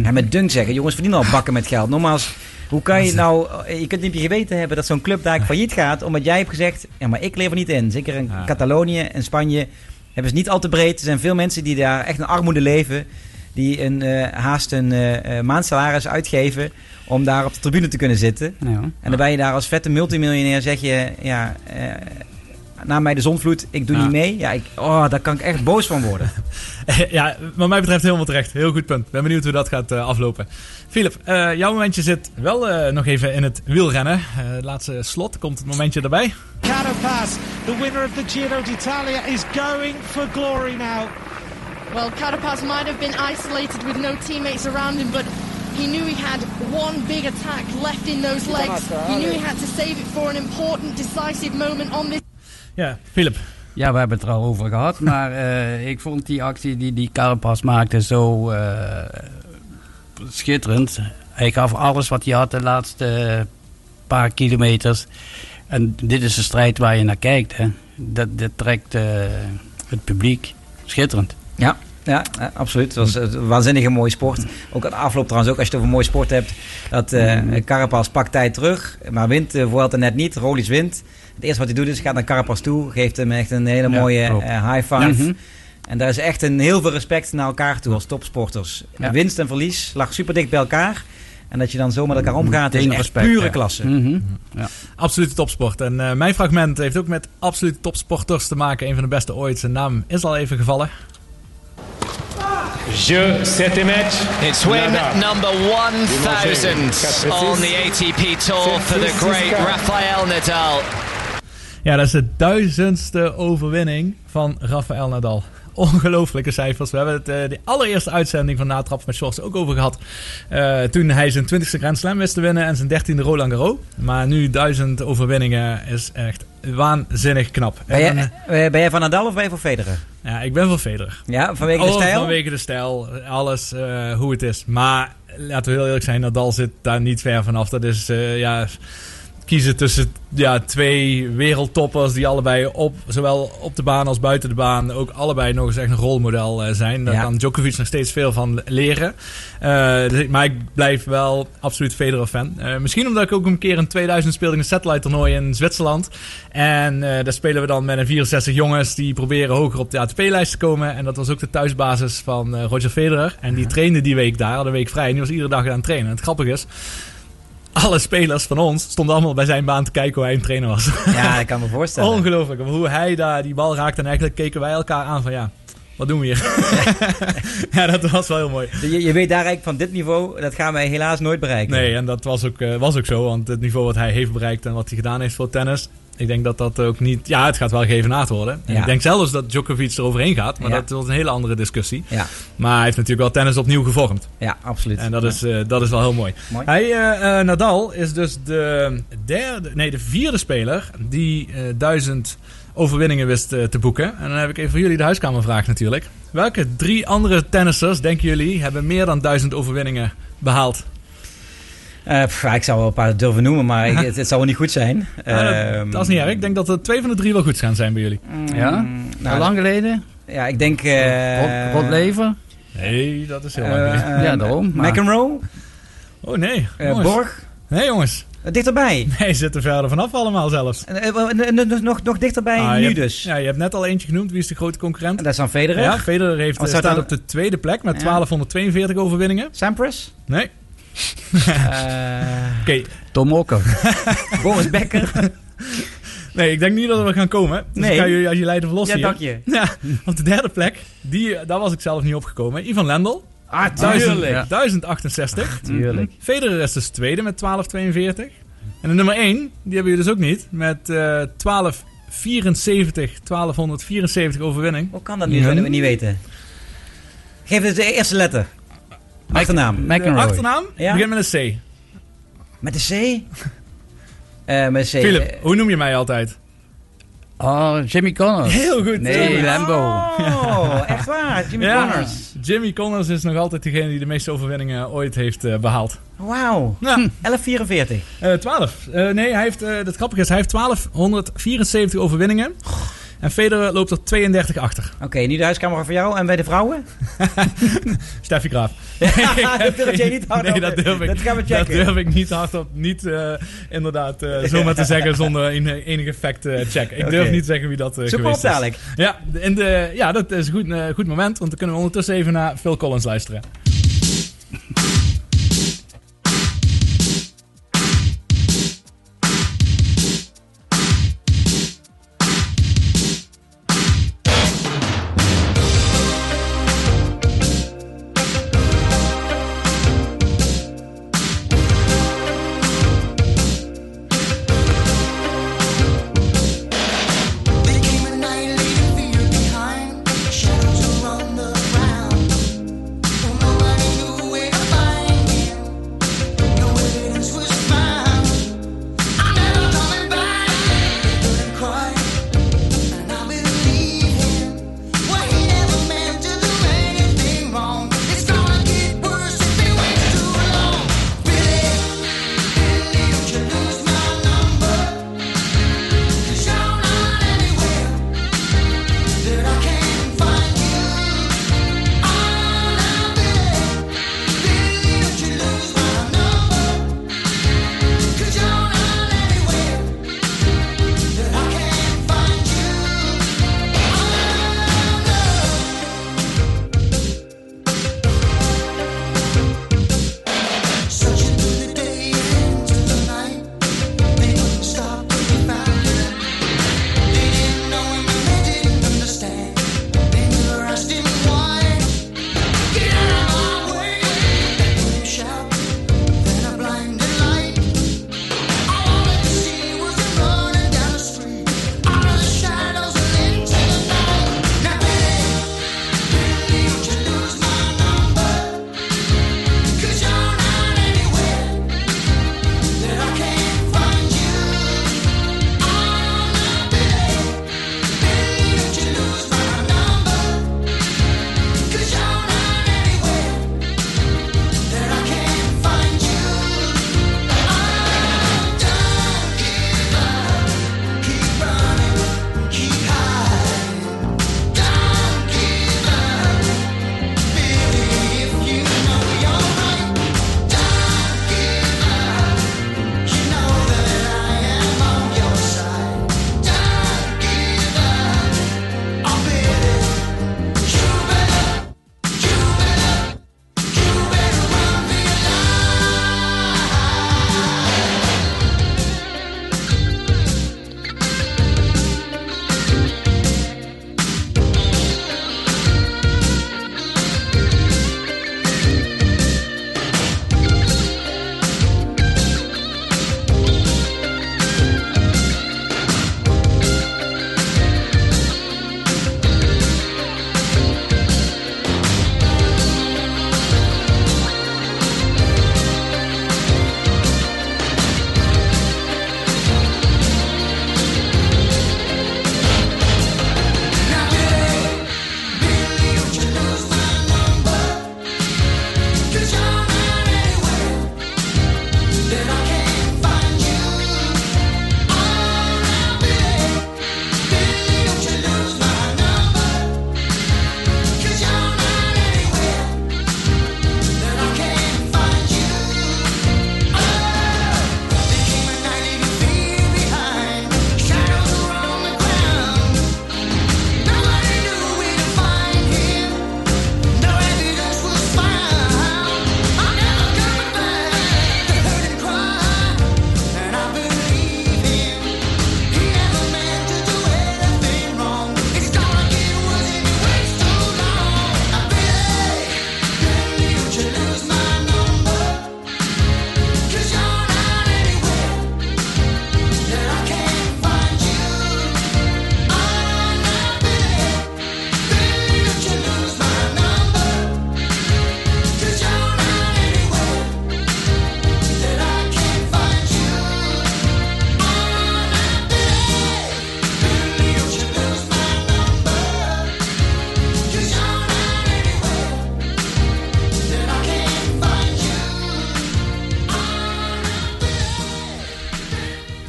En met dunk zeggen, jongens verdienen al bakken met geld. Nogmaals, hoe kan je nou, je kunt niet op je geweten hebben dat zo'n club daar failliet gaat, omdat jij hebt gezegd, ja maar ik lever niet in. Zeker in Catalonië en Spanje hebben ze niet al te breed. Er zijn veel mensen die daar echt in armoede leven, die een, eh, haast een eh, eh, maandsalaris uitgeven om daar op de tribune te kunnen zitten. Ja. En dan ben je daar als vette multimiljonair, zeg je, ja, eh, na mij de zonvloed, ik doe Ja. niet mee. Ja, ik, oh, daar kan ik echt boos van worden. ja, wat mij betreft helemaal terecht. Heel goed punt. Ben benieuwd hoe dat gaat eh, aflopen. Philip, eh, jouw momentje zit wel eh, nog even in het wielrennen. Eh, het laatste slot komt het momentje erbij. Carapaz, the winner of the Giro d'Italia, is going for glory now. Well, Carapaz might have been isolated with no teammates around him, but he knew he had one big attack left in those legs. He knew he had to save it for an important, decisive moment on this. Ja, Philip. Ja, we hebben het er al over gehad. Maar eh, ik vond die actie die die Carapaz maakte zo eh, schitterend. Hij gaf alles wat hij had de laatste paar kilometers. En dit is de strijd waar je naar kijkt. Hè. Dat, dat trekt eh, het publiek. Schitterend. Ja, ja, absoluut. Het was een waanzinnige mooie sport. Ook aan de afloop trouwens ook, als je het over mooie sport hebt. Dat eh Carapaz pakt tijd terug, maar wint uh, Vuelta net niet. Roglic wint. Het eerste wat hij doet is, gaat naar Carapaz toe. Geeft hem echt een hele Ja, mooie eh, high five. Mhm. En daar is echt een heel veel respect naar elkaar toe als topsporters. Ja. Winst en verlies lag super dicht bij elkaar. En dat je dan zo met elkaar omgaat, is echt respect, pure ja. klasse. Mhm. Ja. Absolute topsport. En eh, mijn fragment heeft ook met absolute topsporters te maken. Een van de beste ooit. Zijn naam is al even gevallen. Je, cette match. It's win number 1000 on the ATP Tour for the great Rafael Nadal. Ja, dat is de duizendste overwinning van Rafael Nadal. ongelooflijke cijfers. We hebben het eh, de allereerste uitzending van Natrap met Shorts ook over gehad. Eh, toen hij zijn 20ste Grand Slam wist te winnen en zijn 13e Roland Garros. Maar nu 1000 overwinningen is echt waanzinnig knap. Ben En, jij, eh, ben jij van Nadal of ben je van Federer? ja, ik ben van Federer. Ja, vanwege de Oh, stijl? Vanwege de stijl, alles hoe het is. Maar laten we heel eerlijk zijn, Nadal zit daar niet ver vanaf. Dat is ja, kiezen tussen ja, twee wereldtoppers die allebei op, zowel op de baan als buiten de baan ook allebei nog eens echt een rolmodel eh, zijn. Daar Ja. kan Djokovic nog steeds veel van leren. Eh, dus maar ik blijf wel absoluut Federer fan. Eh, misschien omdat ik ook een keer in 2000 speelde ik een satellite toernooi in Zwitserland. En daar spelen we dan met een 64 jongens die proberen hoger op de ATP-lijst te komen. En dat was ook de thuisbasis van Roger Federer. En die trainde die week daar, een week vrij. En die was iedere dag aan het trainen. En het grappige is, alle spelers van ons stonden allemaal bij zijn baan te kijken hoe hij een trainer was. Ja, ik kan me voorstellen. Ongelooflijk. Hoe hij daar die bal raakte. En eigenlijk keken wij elkaar aan van ja, wat doen we hier? ja, dat was wel heel mooi. Je, je weet daar eigenlijk van dit niveau, dat gaan wij helaas nooit bereiken. Nee, en dat was ook, eh, was ook zo. Want het niveau wat hij heeft bereikt en wat hij gedaan heeft voor tennis. Ik denk dat dat ook niet... Ja, het gaat wel geëvenaard worden. En Ja. Ik denk zelfs dat Djokovic eroverheen gaat. Maar Ja. dat wordt een hele andere discussie. Ja. Maar hij heeft natuurlijk wel tennis opnieuw gevormd. Ja, absoluut. En dat is, eh, dat is wel heel mooi. Mooi. Hij, eh, eh, Nadal is dus de, derde, nee, de vierde speler die duizend overwinningen wist te boeken. En dan heb ik even voor jullie de huiskamervraag natuurlijk. Welke drie andere tennissers, denken jullie, hebben meer dan duizend overwinningen behaald? Eh, pff, ik zou wel een paar durven noemen, maar ik- het, het zal wel niet goed zijn. Ja, dat, Ehm, dat is niet erg. Ik denk dat er twee van de drie wel goed gaan zijn bij jullie. Ja? nou, Hoe lang geleden? Ja, ik denk... eh Rod, Rod Lever? Nee, dat is heel eh, lang geleden. Ja, daarom, maar- McEnroe? Oh nee. Borg? Nee jongens. Dichterbij? Nee, zitten verder vanaf allemaal zelfs. Nog, nog dichterbij Ah, nu hebt- dus. Ja, je hebt net al eentje genoemd. Wie is de grote concurrent? Dat is dan Federer? Ja, Federer heeft, staat staat dan- op de tweede plek met Ja. 1242 overwinningen. Sampras? Nee. Eh, Oké. Tom Okker. Boris Becker? Nee, ik denk niet dat we gaan komen. Dus Nee. ik ga jullie als je leiden verlos Ja, dank je. Ja, op de derde plek, die, eh, daar was ik zelf niet opgekomen. Ivan Lendl. Ah, Duizend- tuurlijk. 1068. Tuurlijk. Federer is dus tweede met 1242. En de nummer 1, die hebben jullie dus ook niet. Met eh 1274, 1274 overwinning. Hoe kan dat nu, dat we niet weten? Geef het de eerste letter. Achternaam. De achternaam Ja? begint met een C. Met de C? Eh met C. Philip, hoe noem je mij altijd? Oh, Jimmy Connors. Heel goed. Nee. Lambo. Oh, echt waar. Jimmy Ja, Connors. Jimmy Connors is nog altijd degene die de meeste overwinningen ooit heeft eh, behaald. Wauw. Ja. 1144. Eh 12. Eh, nee, hij heeft, eh het grappige is, hij heeft 1274 overwinningen. En Federer loopt er 32 achter. Oké, nu de huiskamer voor jou. En bij de vrouwen? Steffi Graaf. dat durf jij niet hardop. Nee, dat durf ik, Dat gaan we checken. Dat durf ik niet hardop, niet eh, inderdaad eh, zomaar te zeggen zonder enige fact eh, check. Ik durf niet zeggen wie dat Zoek maar geweest is. dadelijk. Ja, in de, ja, dat is een goed, goed moment, want dan kunnen we ondertussen even naar Phil Collins luisteren.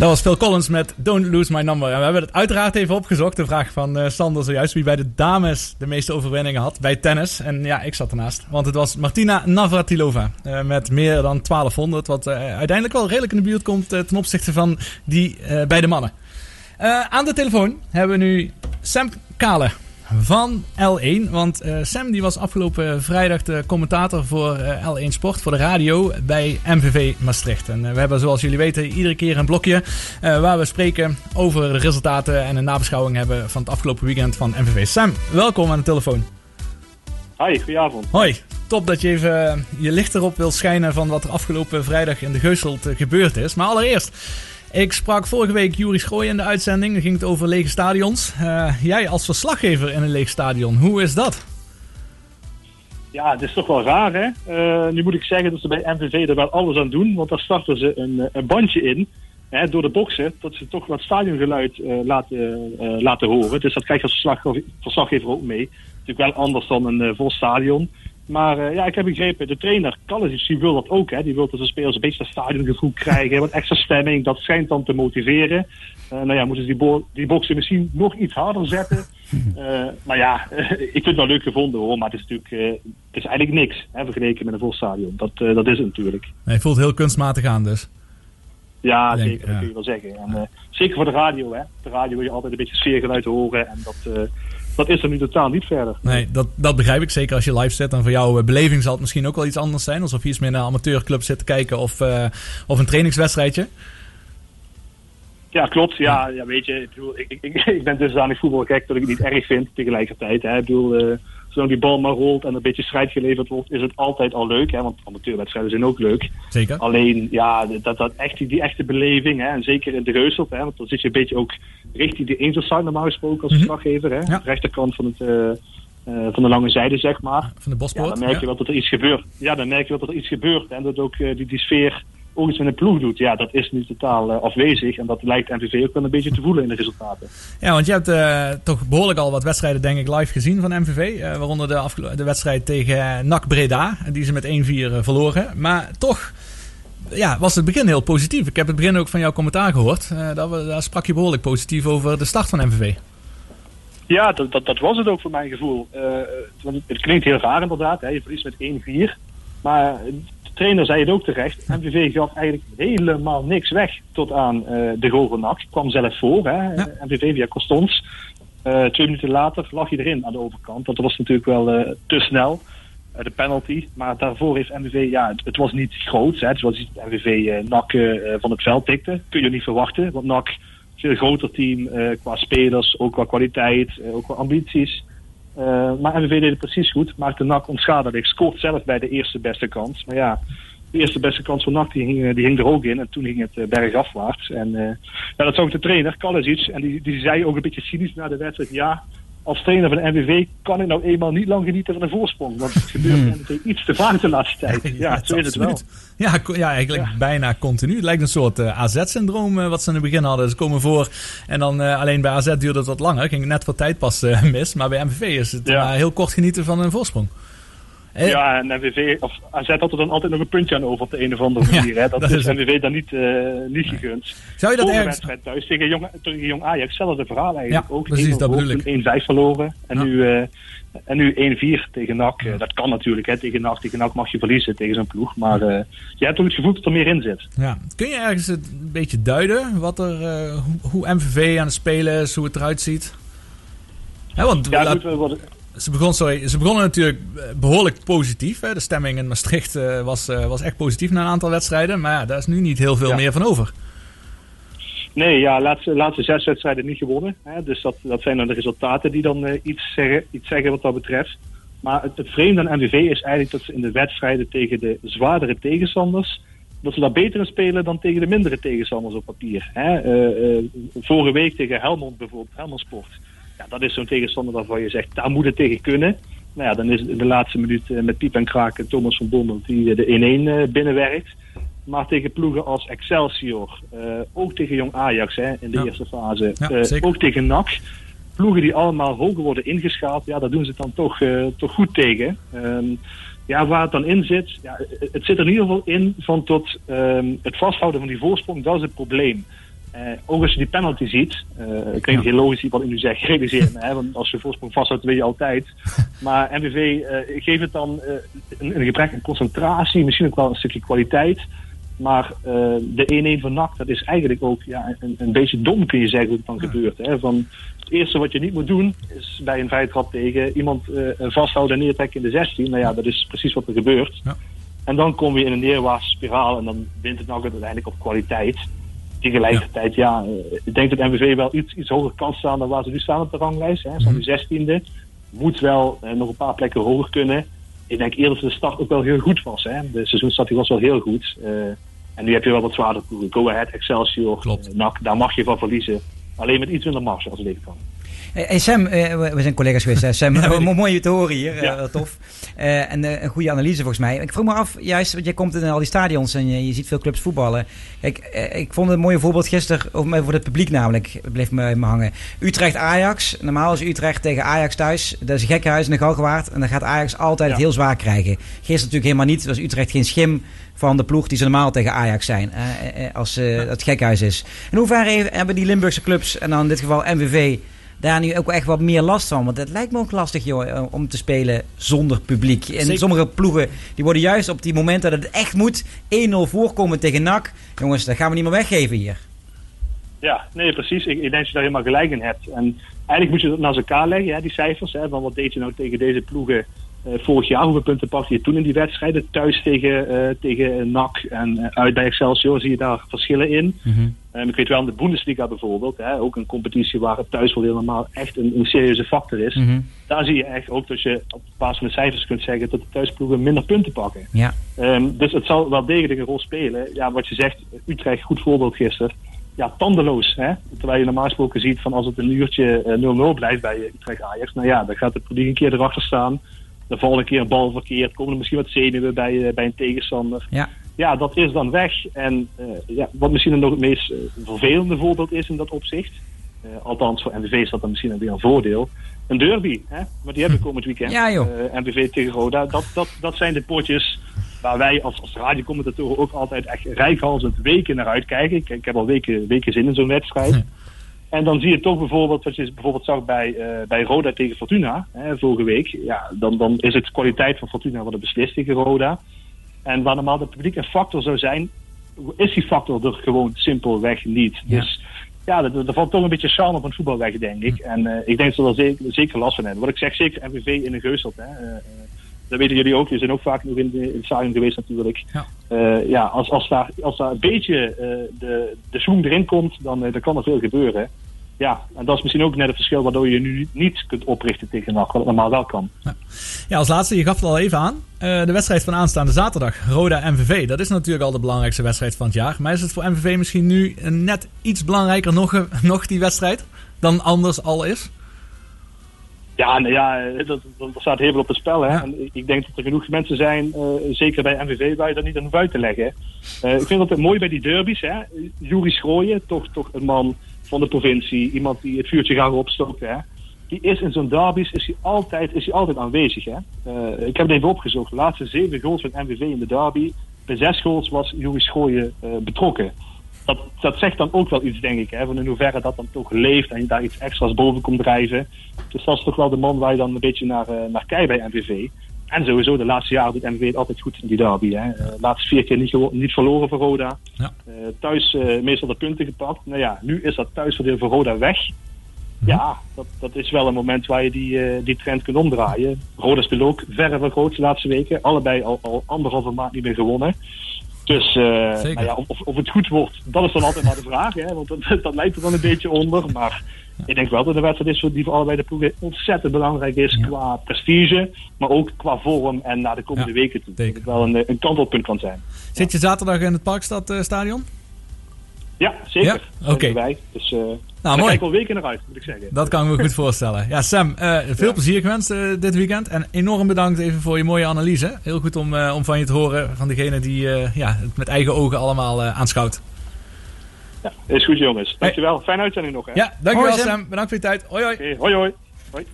Dat was Phil Collins met Don't Lose My Number. En we hebben het uiteraard even opgezocht. De vraag van eh, Sander zojuist. Wie bij de dames de meeste overwinningen had bij tennis. En ja, ik zat ernaast. Want het was Martina Navratilova. eh, met meer dan 1200. Wat eh, uiteindelijk wel redelijk in de buurt komt ten opzichte van die bij de mannen. Aan de telefoon hebben we nu Sam Kale van L1. Want eh, Sam die was afgelopen vrijdag de commentator voor eh, L1 Sport, voor de radio bij MVV Maastricht. En eh, we hebben zoals jullie weten iedere keer een blokje waar we spreken over de resultaten en een nabeschouwing hebben van het afgelopen weekend van MVV. Sam, welkom aan de telefoon. Hi, goedenavond. Hoi, top dat je even je licht erop wil schijnen van wat er afgelopen vrijdag in de Geuselt gebeurd is. Maar allereerst, ik sprak vorige week Juri Schooij in de uitzending. Dan ging het over lege stadions. Eh, jij als verslaggever in een leeg stadion, hoe is dat? Ja, het is toch wel raar, hè? Eh, nu moet ik zeggen dat ze bij MVV er wel alles aan doen, want daar starten ze een, eh, een bandje in. Hè, door de boksen, dat ze toch wat stadiongeluid laten, laten horen. Dus dat krijg je als verslag- verslaggever ook mee. Natuurlijk wel anders dan een vol stadion. Maar eh, ja, ik heb begrepen, de trainer, Kallis, die wil dat ook. Hè. Die wil dat de spelers een beetje dat stadiongevoel krijgen. Wat extra stemming, dat schijnt dan te motiveren. Eh, nou ja, moeten ze die, bo- die boksen misschien nog iets harder zetten. Eh, maar ja, ik vind het wel leuk gevonden hoor. Maar het is natuurlijk het is eigenlijk niks hè, vergeleken met een vol stadion. Dat, dat is het natuurlijk. Nee, je voelt heel kunstmatig aan dus. Ja, Denk- zeker, dat ja. kun je wel zeggen. En, zeker voor de radio, hè. De radio wil je altijd een beetje sfeergeluid horen. En dat, dat is er nu totaal niet verder. Nee, dat, dat begrijp ik zeker als je live zit. En voor jouw eh, beleving zal het misschien ook wel iets anders zijn. Alsof je iets meer naar een amateurclub zit te kijken of, eh, of een trainingswedstrijdje. Ja, klopt. Ja, ja weet je, ik, bedoel, ik, ik, ik ben dusdanig voetbalgek dat ik het niet erg vind tegelijkertijd. Hè. Ik bedoel, eh, zolang die bal maar rolt en een beetje strijd geleverd wordt, is het altijd al leuk. Hè, want amateurwedstrijden zijn ook leuk. Zeker. Alleen, ja, dat, dat echt, die, die echte beleving, hè, en zeker in de Reuselt, hè, want dan zit je een beetje ook richting de Angelside normaal gesproken als verslaggever. Hè, de rechterkant van, het, eh, eh, van de lange zijde, zeg maar. Van de bospoort. Ja, dan merk je wel dat er iets gebeurt. Ja, dan merk je wel dat er iets gebeurt. En dat ook eh, die, die sfeer ook iets met een ploeg doet. Ja, dat is nu totaal eh, afwezig. En dat lijkt MVV ook wel een beetje te voelen in de resultaten. Ja, want je hebt eh, toch behoorlijk al wat wedstrijden denk ik live gezien van MVV. eh, waaronder de, de wedstrijd tegen NAC Breda. Die ze met 1-4 eh, verloren. Maar toch ja, was het begin heel positief. Ik heb het begin ook van jouw commentaar gehoord. Eh, daar, we- daar sprak je behoorlijk positief over de start van MVV. Ja, dat, dat, dat was het ook voor mijn gevoel. Het, het klinkt heel raar inderdaad. Hè. Je verliest met 1-4. Maar trainer zei het ook terecht. MVV gaf eigenlijk helemaal niks weg tot aan eh, de goal van NAC. Kwam zelf voor. Hè. MVV via Constons. Eh, twee minuten later lag hij erin aan de overkant. Dat was natuurlijk wel eh, te snel. de penalty. Maar daarvoor heeft MVV, ja, het, het was niet groot. Hè. Het was iets dat MVV eh, NAC van het veld tikte. Kun je niet verwachten. Want NAC is een veel groter team qua spelers, ook qua kwaliteit, ook qua ambities. Eh, maar MVV deed het precies goed. Maakte NAC onschadelijk. Scoort zelf bij de eerste beste kans. Maar ja, de eerste beste kans van NAC die hing, eh, die hing er ook in. En toen ging het eh, bergafwaarts. En ja, dat zag de trainer, Kalisic. En die, die zei ook een beetje cynisch na de wedstrijd. Ja, als trainer van de MVV kan ik nou eenmaal niet lang genieten van een voorsprong. Want het gebeurt Hmm. iets te vaak de laatste tijd. Ja, zo is het wel. Ja, ja eigenlijk bijna continu. Het lijkt een soort eh, AZ-syndroom eh, wat ze in het begin hadden. Ze komen voor en dan eh, alleen bij AZ duurde het wat langer. Ging net voor tijd pas mis. Maar bij MVV is het heel kort genieten van een voorsprong. Ja, en MVV, of AZ had er dan altijd nog een puntje aan over op de een of andere manier. hè. Dat, dat is. MVV dan niet, eh, niet gegund. Zou je dat ergens- wedstrijd thuis tegen Jong, tegen Jong Ajax, hetzelfde verhaal eigenlijk. Ja, ook precies, 1-0 dat bedoel ik. toen 1-5 verloren. En nu, eh, en nu 1-4 tegen NAC. Dat kan natuurlijk, hè. tegen NAC. Tegen NAC mag je verliezen tegen zo'n ploeg. Maar eh, je hebt ook het gevoel dat er meer in zit. Ja. Kun je ergens het een beetje duiden wat er, hoe, hoe MVV aan het spelen is, hoe het eruit ziet? Hè, want Ja, laat- goed, we worden- ze, begon, sorry, ze begonnen natuurlijk eh, behoorlijk positief. Hè. De stemming in Maastricht eh, was, eh, was echt positief na een aantal wedstrijden. Maar ja, daar is nu niet heel veel Ja. meer van over. Nee, ja, laatste, laatste zes wedstrijden niet gewonnen. Hè, dus dat, dat zijn dan de resultaten die dan iets, zeggen, iets zeggen wat dat betreft. Maar het, het vreemde aan MVV is eigenlijk dat ze in de wedstrijden tegen de zwaardere tegenstanders... dat ze daar beter in spelen dan tegen de mindere tegenstanders op papier. Hè. Vorige week tegen Helmond bijvoorbeeld, Helmond Sport. Ja, dat is zo'n tegenstander waarvan je zegt, daar moet het tegen kunnen. Nou ja, dan is het in de laatste minuut eh, met piep en kraak en Thomas van Bommel die eh, de 1-1 eh, binnenwerkt. Maar tegen ploegen als Excelsior, ook tegen Jong Ajax hè, in de Ja. eerste fase, Ja, ook tegen NAC. Ploegen die allemaal hoger worden ingeschaald, ja, daar doen ze het dan toch, toch goed tegen. Ehm, ja, waar het dan in zit, ja, het- het zit er in ieder geval in van tot ehm, het vasthouden van die voorsprong, dat is het probleem. Eh, ook als je die penalty ziet, eh ik weet niet heel logisch wat ik nu zeg, realiseer me, hè, want als je voorsprong vasthoudt, weet je altijd. Maar MVV eh geeft het dan een, een gebrek aan concentratie, misschien ook wel een stukje kwaliteit. Maar de 1-1 van NAC, dat is eigenlijk ook ja, een, een beetje dom, kun je zeggen, hoe het dan gebeurt. Hè? Van, het eerste wat je niet moet doen, is bij een vrije trap tegen iemand vasthouden en neertrekken in de 16. Nou ja, dat is precies wat er gebeurt. En dan kom je in een neerwaartse spiraal en dan wint het NAC uiteindelijk op kwaliteit. Tegelijkertijd, ja, eh, ik denk dat MVV wel iets, iets hoger kan staan dan waar ze nu staan op de ranglijst. Hè. Ze staan nu 16e. Moet wel eh, nog een paar plekken hoger kunnen. Ik denk eerder dat de start ook wel heel goed was. Hè. De seizoenstart die was wel heel goed. Eh, en nu heb je wel wat zwaarder ploegen. Go Ahead, Excelsior, eh, NAC, daar mag je van verliezen. Alleen met iets minder marge als het kan. Hey, hey Sam, eh, we zijn collega's geweest, hè, Sam. Mo- Mooi je te horen hier, eh, Ja. tof. Eh, en eh, een goede analyse volgens mij. Ik vroeg me af, juist, want jij komt in al die stadions en je, je ziet veel clubs voetballen. Kijk, eh, ik vond het een mooi voorbeeld gisteren, voor het publiek namelijk, bleef me, me hangen. Utrecht-Ajax, normaal is Utrecht tegen Ajax thuis, dat is een gekkenhuis in de Galgenwaard. En dan gaat Ajax altijd het heel zwaar krijgen. Gisteren natuurlijk helemaal niet, was Utrecht geen schim van de ploeg die ze normaal tegen Ajax zijn, eh, eh, eh, als eh, het gekkenhuis is. In hoeverre heeft- hebben die Limburgse clubs, en dan in dit geval MVV, daar nu ook echt wat meer last van. Want het lijkt me ook lastig joh, eh, om te spelen zonder publiek. En Zeker. sommige ploegen die worden juist op die momenten dat het echt moet 1-0 voorkomen tegen NAC. Jongens, dat gaan we niet meer weggeven hier. Ja, nee, precies. Ik, ik denk dat je daar helemaal gelijk in hebt. En eigenlijk moet je dat naast elkaar leggen, hè, die cijfers. Hè, van wat deed je nou tegen deze ploegen vorig jaar? Hoeveel punten pakte je toen in die wedstrijden? Thuis tegen, eh, tegen NAC en eh, uit bij Excelsior zie je daar verschillen in. Ehm, ik weet wel in de Bundesliga bijvoorbeeld, hè, ook een competitie waar het thuis wel helemaal echt een, een serieuze factor is. Daar zie je echt ook dat je op basis van de cijfers kunt zeggen dat de thuisploegen minder punten pakken. Ja. Ehm, dus het zal wel degelijk een rol spelen. Ja, wat je zegt, Utrecht, goed voorbeeld gisteren. Ja, tandeloos. Hè? Terwijl je normaal gesproken ziet van als het een uurtje eh, 0-0 blijft bij eh, Utrecht Ajax. Nou ja, dan gaat het publiek een keer erachter staan. Dan valt een keer een bal verkeerd. Komen er misschien wat zenuwen bij, eh, bij een tegenstander. Ja. Ja, dat is dan weg. En eh, ja, wat misschien nog het meest eh, vervelende voorbeeld is in dat opzicht. althans, voor MVV is dat dan misschien weer een voordeel. Een derby, hè? maar die hebben we komend weekend. Ja, joh. MVV tegen Roda. Dat, dat, dat zijn de potjes waar wij als, als radiocommentatoren ook altijd echt rijkhalsend weken naar uitkijken. Ik, ik heb al weken, weken zin in zo'n wedstrijd. En dan zie je toch bijvoorbeeld, wat je bijvoorbeeld zag bij, eh, bij Roda tegen Fortuna hè, vorige week. Ja, dan, dan is het kwaliteit van Fortuna wat het beslist tegen Roda. En waar normaal de publiek een factor zou zijn, is die factor er gewoon simpelweg niet. Dus ja, er, er valt toch een beetje charme op een voetbal weg, denk ik. En eh, ik denk dat we er zeker, zeker last van hebben. Wat ik zeg, zeker MVV in een geuselt. Hè. Eh, dat weten jullie ook. Jullie zijn ook vaak nog in, de, in het stadion geweest natuurlijk. Ja. Eh, ja, als, als, daar, als daar een beetje eh, de, de zoom erin komt, dan, eh, dan kan er veel gebeuren. Ja, en dat is misschien ook net het verschil waardoor je nu niet kunt oprichten tegen NAC, wat normaal wel kan. Ja, als laatste, je gaf het al even aan. de wedstrijd van aanstaande zaterdag, Roda-MVV. Dat is natuurlijk al de belangrijkste wedstrijd van het jaar. Maar is het voor MVV misschien nu net iets belangrijker nog, nog die wedstrijd dan anders al is? Ja, nou ja, eh, dat, dat, dat staat heel veel op het spel. Hè? En ik denk dat er genoeg mensen zijn, eh, zeker bij MVV, waar je dat niet aan hoeft uit te leggen. Eh, ik vind het mooi bij die derbies. Hè? Jury Schrooien, toch, toch een man van de provincie, iemand die het vuurtje graag opstookt. Hè? Die is in zo'n derbies is hij altijd, is hij altijd aanwezig. Hè? Ik heb het even opgezocht. De laatste zeven goals van MVV in de derby. Bij zes goals was Jury Schrooien betrokken. Dat, dat zegt dan ook wel iets, denk ik, hè, van in hoeverre dat dan toch leeft en je daar iets extra's boven komt drijven. Dus dat is toch wel de man waar je dan een beetje naar, eh, naar kijkt bij MVV. En sowieso, de laatste jaren doet MVV het altijd goed in die derby. Hè. Eh, laatste vier keer niet, niet verloren voor Roda. Ja. Eh, thuis meestal de punten gepakt. Nou ja, nu is dat thuisvoordeel voor Roda weg. Ja, dat, dat is wel een moment waar je die, die trend kunt omdraaien. Roda speelt ook verre van groot de laatste weken. Allebei al, al anderhalve maand niet meer gewonnen. Dus eh, nou ja, of, of het goed wordt, dat is dan altijd maar de vraag. Hè? Want dat, dat lijkt er dan een beetje onder. Maar ik denk wel dat de wedstrijd is voor- die voor allebei de ploegen ontzettend belangrijk is. Qua prestige, maar ook qua vorm en naar de komende weken toe. Dat het wel een, een kantelpunt kan zijn. Zit je zaterdag in het Parkstad eh, stadion? Ja, zeker. Oké. erbij. Dus eh daar mooi. kijk al weken naar uit, moet ik zeggen. Dat kan ik me goed voorstellen. Ja, Sam, eh, veel plezier gewenst eh, dit weekend. En enorm bedankt even voor je mooie analyse. Heel goed om, eh, om van je te horen van degene die eh, ja, het met eigen ogen allemaal eh, aanschouwt. Ja, is goed jongens. Dankjewel. Fijne uitzending nog. Hè? Ja, dankjewel Hoi, Sam. Bedankt voor je tijd. Hoi hoi. Hoi hoi. hoi.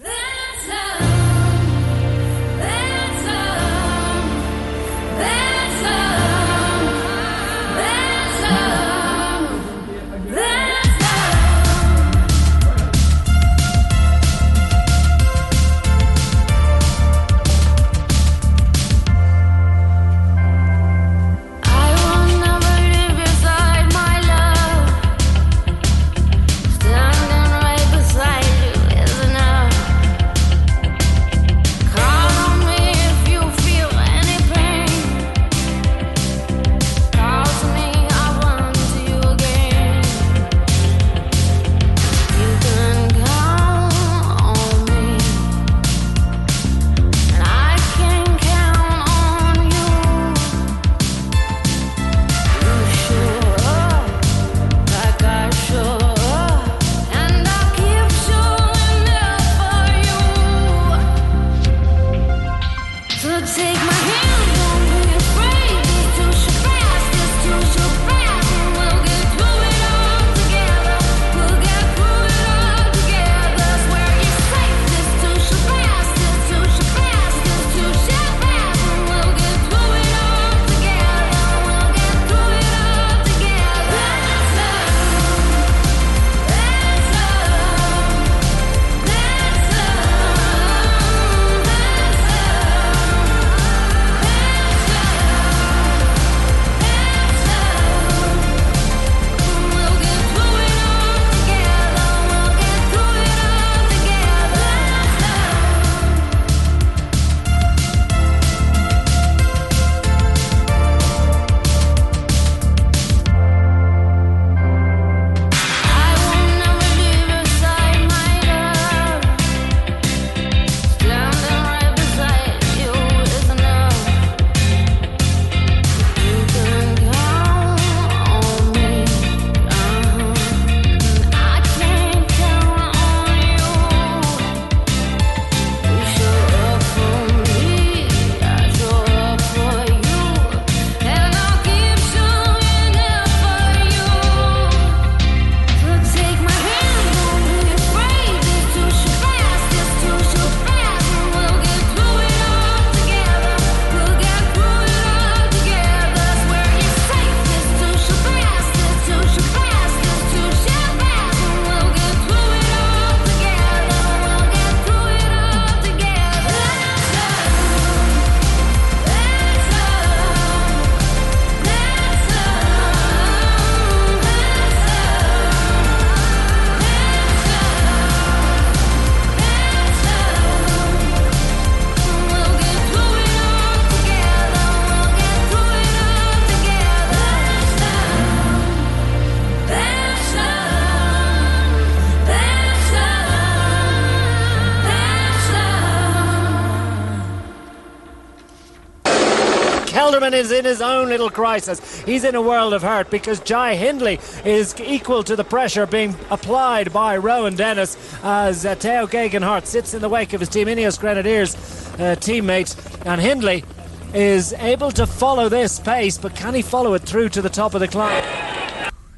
Is in his own little crisis. He's in a world of hurt because Jai Hindley is equal to the pressure being applied by Rowan Dennis as uh, Theo Gegenhardt sits in the wake of his Team Ineos Grenadiers uh, teammate. And Hindley is able to follow this pace, but can he follow it through to the top of the climb?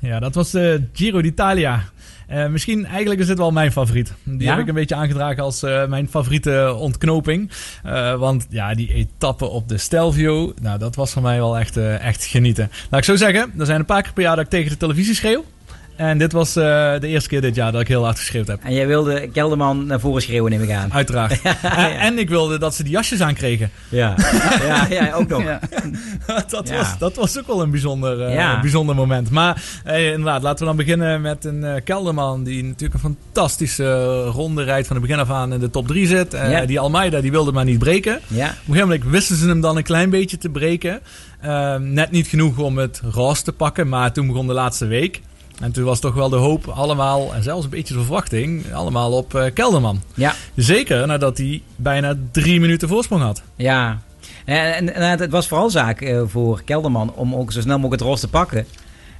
Ja, dat was de Giro d'Italia. Eh, misschien eigenlijk is dit wel mijn favoriet. Die Ja? heb ik een beetje aangedragen als eh, mijn favoriete ontknoping. Eh, want ja, die etappe op de Stelvio, nou dat was voor mij wel echt, echt genieten. Laat ik zo zeggen, er zijn een paar keer per jaar dat ik tegen de televisie schreeuw. En dit was eh, de eerste keer dit jaar dat ik heel hard geschreeuwd heb. En jij wilde Kelderman naar voren schreeuwen, neem ik aan. Uiteraard. En, en ik wilde dat ze die jasjes aankregen. Ja, ja, ja ook nog. dat, was, dat was ook wel een bijzonder, eh, bijzonder moment. Maar eh, inderdaad, laten we dan beginnen met een eh, Kelderman die natuurlijk een fantastische ronde rijdt van het begin af aan in de top 3 zit. Die Almeida die wilde maar niet breken. Op een gegeven moment wisten ze hem dan een klein beetje te breken. Net niet genoeg om het roos te pakken, maar toen begon de laatste week. En toen was toch wel de hoop allemaal, en zelfs een beetje de verwachting, allemaal op eh, Kelderman. Ja. Zeker nadat hij bijna drie minuten voorsprong had. Ja. En, en, en het was vooral zaak eh, voor Kelderman om ook zo snel mogelijk het roos te pakken.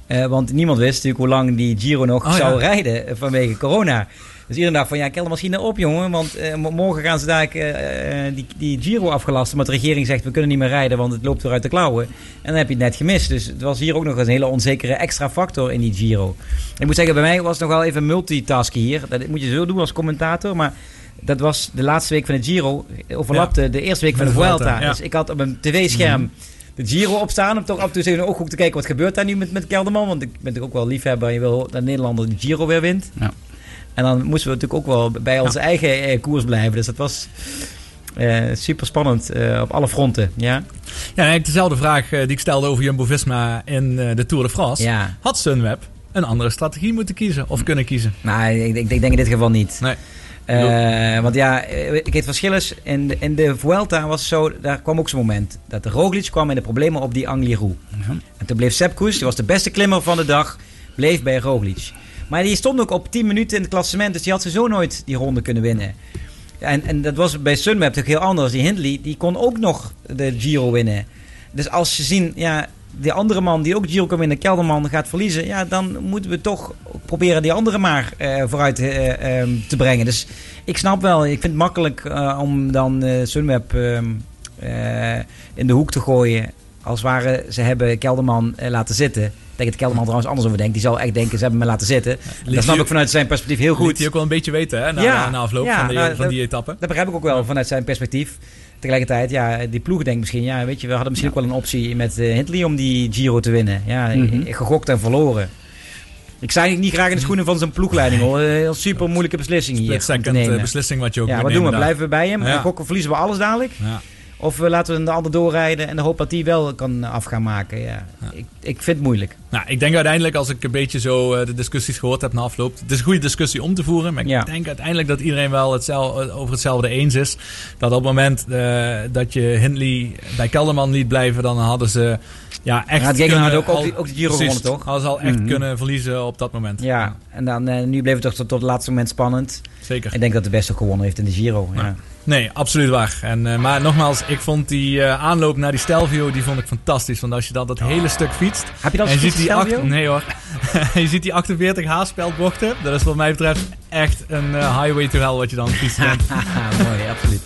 Eh, want niemand wist natuurlijk hoe lang die Giro nog Oh, zou ja. rijden eh, vanwege corona. Dus iedereen dacht van ja, Kelderman schiet nou op jongen. Want eh, mo- morgen gaan ze daar eh, eh, die, die Giro afgelasten. Maar de regering zegt we kunnen niet meer rijden want het loopt weer uit de klauwen. En dan heb je het net gemist. Dus het was hier ook nog eens een hele onzekere extra factor in die Giro. Ik moet zeggen, bij mij was het nog wel even multitasken hier. Dat moet je zo doen als commentator. Maar dat was de laatste week van de Giro. Overlapte de eerste week van de Vuelta. Ja. Dus ik had op een tv-scherm de Giro opstaan. Om toch af en toe in de ooghoek te kijken wat gebeurt daar nu met, met Kelderman. Want ik ben natuurlijk ook wel liefhebber. En je wil dat Nederlander de Giro weer wint. Ja. En dan moesten we natuurlijk ook wel bij onze eigen eh, koers blijven. Dus dat was super spannend op alle fronten. Ja, Ja, eigenlijk dezelfde vraag eh, die ik stelde over Jumbo-Visma in eh, de Tour de France. Ja. Had Sunweb een andere strategie moeten kiezen of kunnen kiezen? Nou, ik, ik, ik denk in dit geval niet. Nee. Eh, want ja, eh, ik het verschil is, in de, in de Vuelta was zo, daar kwam ook zo'n moment. Dat de Roglic kwam in de problemen op die Angliru. En toen bleef Sepp Koes, die was de beste klimmer van de dag, bleef bij Roglic. Maar die stond ook op 10 minuten in het klassement, dus die had sowieso nooit die ronde kunnen winnen. En, en dat was bij Sunweb natuurlijk heel anders. Die Hindley, die kon ook nog de Giro winnen. Dus als je zien, ja, die andere man die ook Giro kan winnen, Kelderman, gaat verliezen. Ja, dan moeten we toch proberen die andere maar eh, vooruit eh, ehm, te brengen. Dus ik snap wel, ik vind het makkelijk eh, om dan Sunweb ehm, eh, in de hoek te gooien. Als ware, ze hebben Kelderman eh, laten zitten. Ik denk dat Kelderman trouwens anders over denkt. Die zal echt denken, ze hebben me laten zitten. dat snap ik vanuit zijn perspectief heel goed. Hij ook wel een beetje weten hè, na, na, na afloop van, die, nou, van die dat- etappe. Dat begrijp ik ook wel vanuit zijn perspectief. Tegelijkertijd, ja, die ploeg denkt misschien, ja, weet je, we hadden misschien ook wel een optie met eh, Hindley om die Giro te winnen. Ja, Mhm. eh, gegokt en verloren. Ik sta eigenlijk niet graag in de schoenen van zijn ploegleiding hoor. Een heel super moeilijke beslissing hier. eh, beslissing wat je ook Ja, wat doen we? Blijven we bij hem? Ja. En gokken verliezen we alles dadelijk? Ja. Of we laten we de ander doorrijden en de hoop dat hij wel kan af gaan maken. Ja. Ik, ik vind het moeilijk. Nou, ik denk uiteindelijk, als ik een beetje zo eh, de discussies gehoord heb na afloop. Het is een goede discussie om te voeren. Maar ik Ja. denk uiteindelijk dat iedereen wel hetzelfde, over hetzelfde eens is. Dat op het moment eh, dat je Hindley bij Kelderman liet blijven, dan hadden ze ja, echt. Ja, kunnen- ook- ook al- die- ook de Giro precies, gewonnen, toch? Hadden ze al echt Mhm. kunnen verliezen op dat moment. Ja, en dan, eh, nu bleef het toch tot, tot het laatste moment spannend. Zeker. Ik denk dat de beste ook gewonnen heeft in de Giro. Ja. Nee, absoluut waar. En, eh, maar nogmaals, ik vond die eh, aanloop naar die Stelvio, die vond ik fantastisch. Want als je dan dat hele stuk fietst... Heb je dat en je gefietst, ziet die Stelvio? acht- Nee hoor. je ziet die 48 haarspeldbochten. Dat is wat mij betreft echt een eh, highway to hell wat je dan fietst. Mooi, absoluut.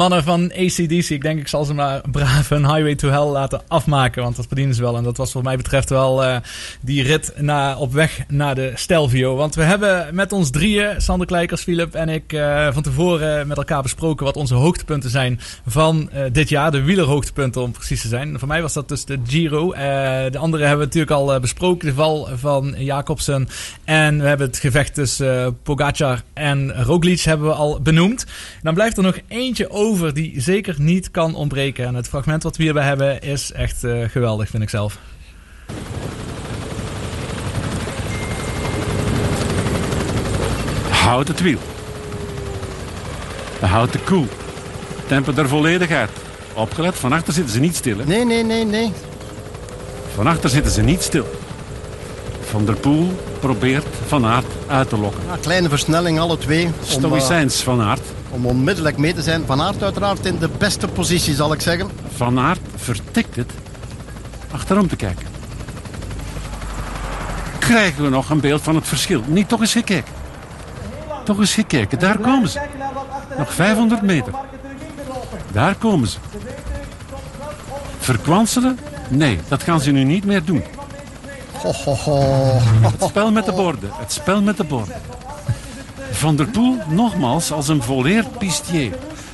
Mannen van ACDC, ik denk ik zal ze maar braaf een Highway to Hell laten afmaken. Want dat verdienen ze wel. En dat was wat mij betreft wel eh, die rit op weg naar de Stelvio. Want we hebben met ons drieën, Sander Kleikers, Philip en ik, eh, van tevoren met elkaar besproken wat onze hoogtepunten zijn van eh, dit jaar. De wielerhoogtepunten om precies te zijn. Voor mij was dat dus de Giro. De andere hebben we natuurlijk al besproken. De val van Jacobsen. En we hebben het gevecht tussen Pogacar en Roglic hebben we al benoemd. Dan blijft er nog eentje over die zeker niet kan ontbreken. En het fragment wat we hierbij hebben is echt eh, geweldig, vind ik zelf. Houd het wiel. Houd de koel. Tempo der volledig uit. Opgelet, van achter zitten ze niet stil. Hè? Nee, nee, nee, nee. Van achter zitten ze niet stil. Van der Poel probeert Van Aert uit te lokken. Ja, kleine versnelling, alle twee. Om, eh, Stoïcijns Van Aert. Om onmiddellijk mee te zijn. Van Aert uiteraard in de beste positie, zal ik zeggen. Van Aert vertikt het achterom te kijken. Krijgen we nog een beeld van het verschil? Niet toch eens gekeken. Toch eens gekeken, daar komen ze. Nog 500 meter. Daar komen ze. Verkwanselen? Nee, dat gaan ze nu niet meer doen. Het spel met de borden. Het spel met de borden. Van der Poel nogmaals als een volleerd pistier.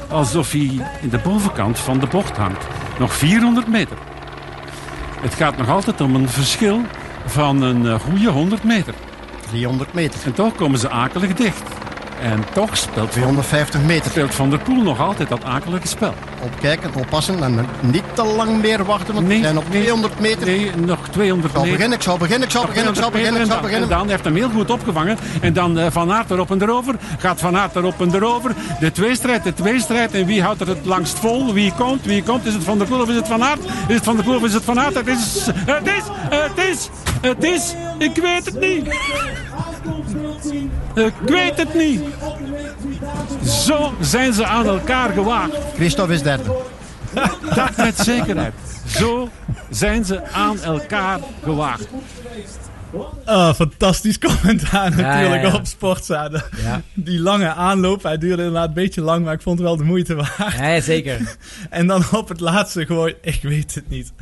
Alsof hij in de bovenkant van de bocht hangt. Nog 400 meter. Het gaat nog altijd om een verschil van een eh, goede 100 meter. 300 meter. En toch komen ze akelig dicht. En toch speelt 250 meter. Speelt Van der Poel nog altijd dat akelige spel. Opkijken, oppassen en niet te lang meer wachten. Want we zijn op 200 meter. Nee, nog 200 Ik zal meter. beginnen, ik zal beginnen, ik zal beginnen, ik zal 200 beginnen, ik zal meter beginnen. En dan heeft hem heel goed opgevangen. En dan eh, Van Aert erop en erover. Gaat Van Aert erop en erover. De tweestrijd, de tweestrijd. En wie houdt er het langst vol? Wie komt? Wie komt? Is het Van der Poel of is het Van Aert? Is het Van der Poel of is het Van Aert? Het is... Het is... Het is... Het is... Ik weet het niet. Ik weet het niet. Zo zijn ze aan elkaar gewaagd. Christophe is derde. Dat met zekerheid. Zo zijn ze aan elkaar gewaagd. Ah, fantastisch commentaar natuurlijk ja, ja. op Sportzaden. Ja. Die lange aanloop, hij duurde inderdaad een beetje lang, maar ik vond het wel de moeite waard. Ja, zeker. en dan op het laatste gewoon, ik weet het niet.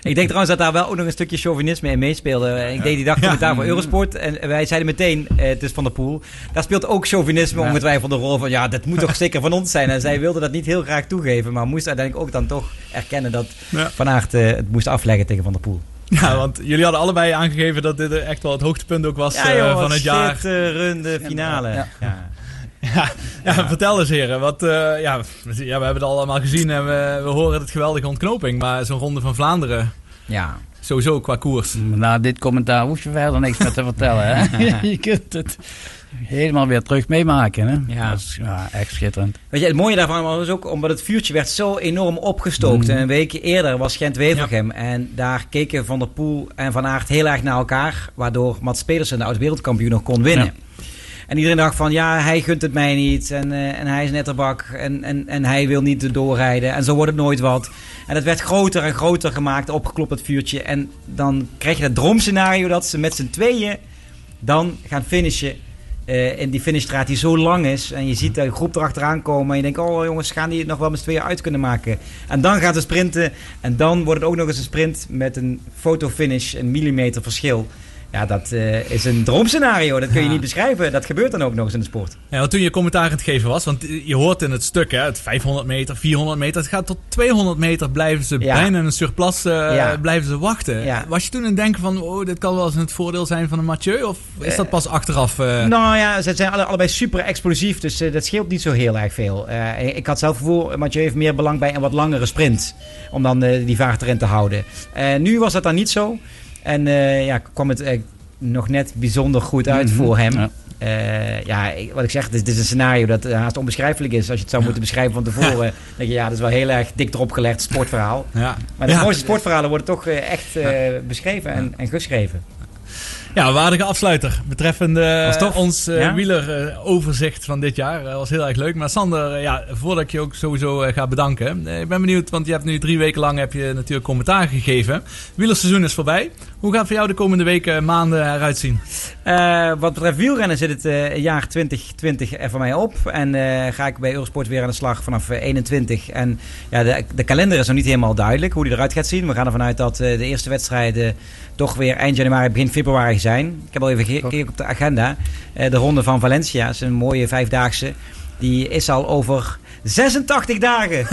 Ik denk trouwens dat daar wel ook nog een stukje chauvinisme in meespeelde. Ik deed die dag commentaar voor Eurosport en wij zeiden meteen, eh, het is Van der Poel. Daar speelt ook chauvinisme ongetwijfeld een rol van, ja, dat moet toch zeker van ons zijn. En zij wilde dat niet heel graag toegeven, maar moest uiteindelijk ook dan toch erkennen dat. Van Aert eh, het moest afleggen tegen Van der Poel. Ja, want jullie hadden allebei aangegeven dat dit echt wel het hoogtepunt ook was eh, joh, van het jaar. schitterende finale. Ja. Ja. Ja, ja, vertel eens heren. Wat, eh, ja, we- ja, we hebben het allemaal gezien en we, we horen het geweldige ontknoping. Maar zo'n ronde van Vlaanderen, Ja. sowieso qua koers. Na dit commentaar hoef je verder niks meer te vertellen. Hè? je kunt het helemaal weer terug meemaken. Hè? Ja. Dat is ja, echt schitterend. Weet je, het mooie daarvan was ook omdat het vuurtje werd zo enorm opgestookt. Mhm. Een week eerder was Gent-Wevelgem. En daar keken Van der Poel en Van Aert heel erg naar elkaar. Waardoor Mats Pedersen, de oud-wereldkampioen, nog kon winnen. Ja. En iedereen dacht van, ja, hij gunt het mij niet. En, eh, en hij is netterbak. En, en, en hij wil niet doorrijden. En zo wordt het nooit wat. En het werd groter en groter gemaakt, opgeklopt het vuurtje. En dan krijg je het droomscenario dat ze met z'n tweeën dan gaan finishen. Eh, in die finishstraat die zo lang is. En je ziet de groep erachteraan komen. En je denkt, oh jongens, gaan die het nog wel met z'n tweeën uit kunnen maken? En dan gaat het sprinten. En dan wordt het ook nog eens een sprint met een fotofinish. Een millimeter verschil. Ja, dat eh, is een droomscenario. Dat kun je Ja. niet beschrijven. Dat gebeurt dan ook nog eens in de sport. Ja, want toen je commentaar aan het geven was, want je hoort in het stuk, hè, het 500 meter, 400 meter, het gaat tot 200 meter blijven ze Ja. bijna in een surplus eh, Ja. blijven ze wachten. Was je toen in het denken van, oh, dit kan wel eens het voordeel zijn van een Mathieu? Of is dat pas achteraf? eh? Nou ja, ze zijn alle, allebei super explosief, dus eh, dat scheelt niet zo heel erg veel. Eh, ik had zelf gevoel, Mathieu heeft meer belang bij een wat langere sprint. Om dan eh, die vaart erin te houden. Eh, nu was dat dan niet zo. En eh, ja, kwam het eh, nog net bijzonder goed uit Mhm. voor hem. Ja. Eh, ja, wat ik zeg, dit, dit is een scenario dat haast onbeschrijfelijk is. Als je het zou moeten beschrijven van tevoren. Dan denk je, ja, dat is wel heel erg dik erop gelegd sportverhaal. Ja. Maar de Ja. mooiste sportverhalen worden toch echt beschreven en, en geschreven. Ja, waardige afsluiter. Betreffende ons Ja. wieleroverzicht van dit jaar. Dat was heel erg leuk. Maar Sander, ja, voordat ik je ook sowieso ga bedanken. ik ben benieuwd, want je hebt nu drie weken lang heb je natuurlijk commentaar gegeven. Wielerseizoen is voorbij. Hoe gaat voor jou de komende weken, maanden eruit zien? Eh, wat betreft wielrennen zit het eh, jaar 2020 er voor mij op. En eh, ga ik bij Eurosport weer aan de slag vanaf eh, 21. En ja, de, de kalender is nog niet helemaal duidelijk hoe die eruit gaat zien. We gaan ervan uit dat de eerste wedstrijden toch weer eind januari, begin februari zijn. Ik heb al even gekeken op de agenda. De ronde van Valencia is een mooie vijfdaagse. Die is al over 86 dagen.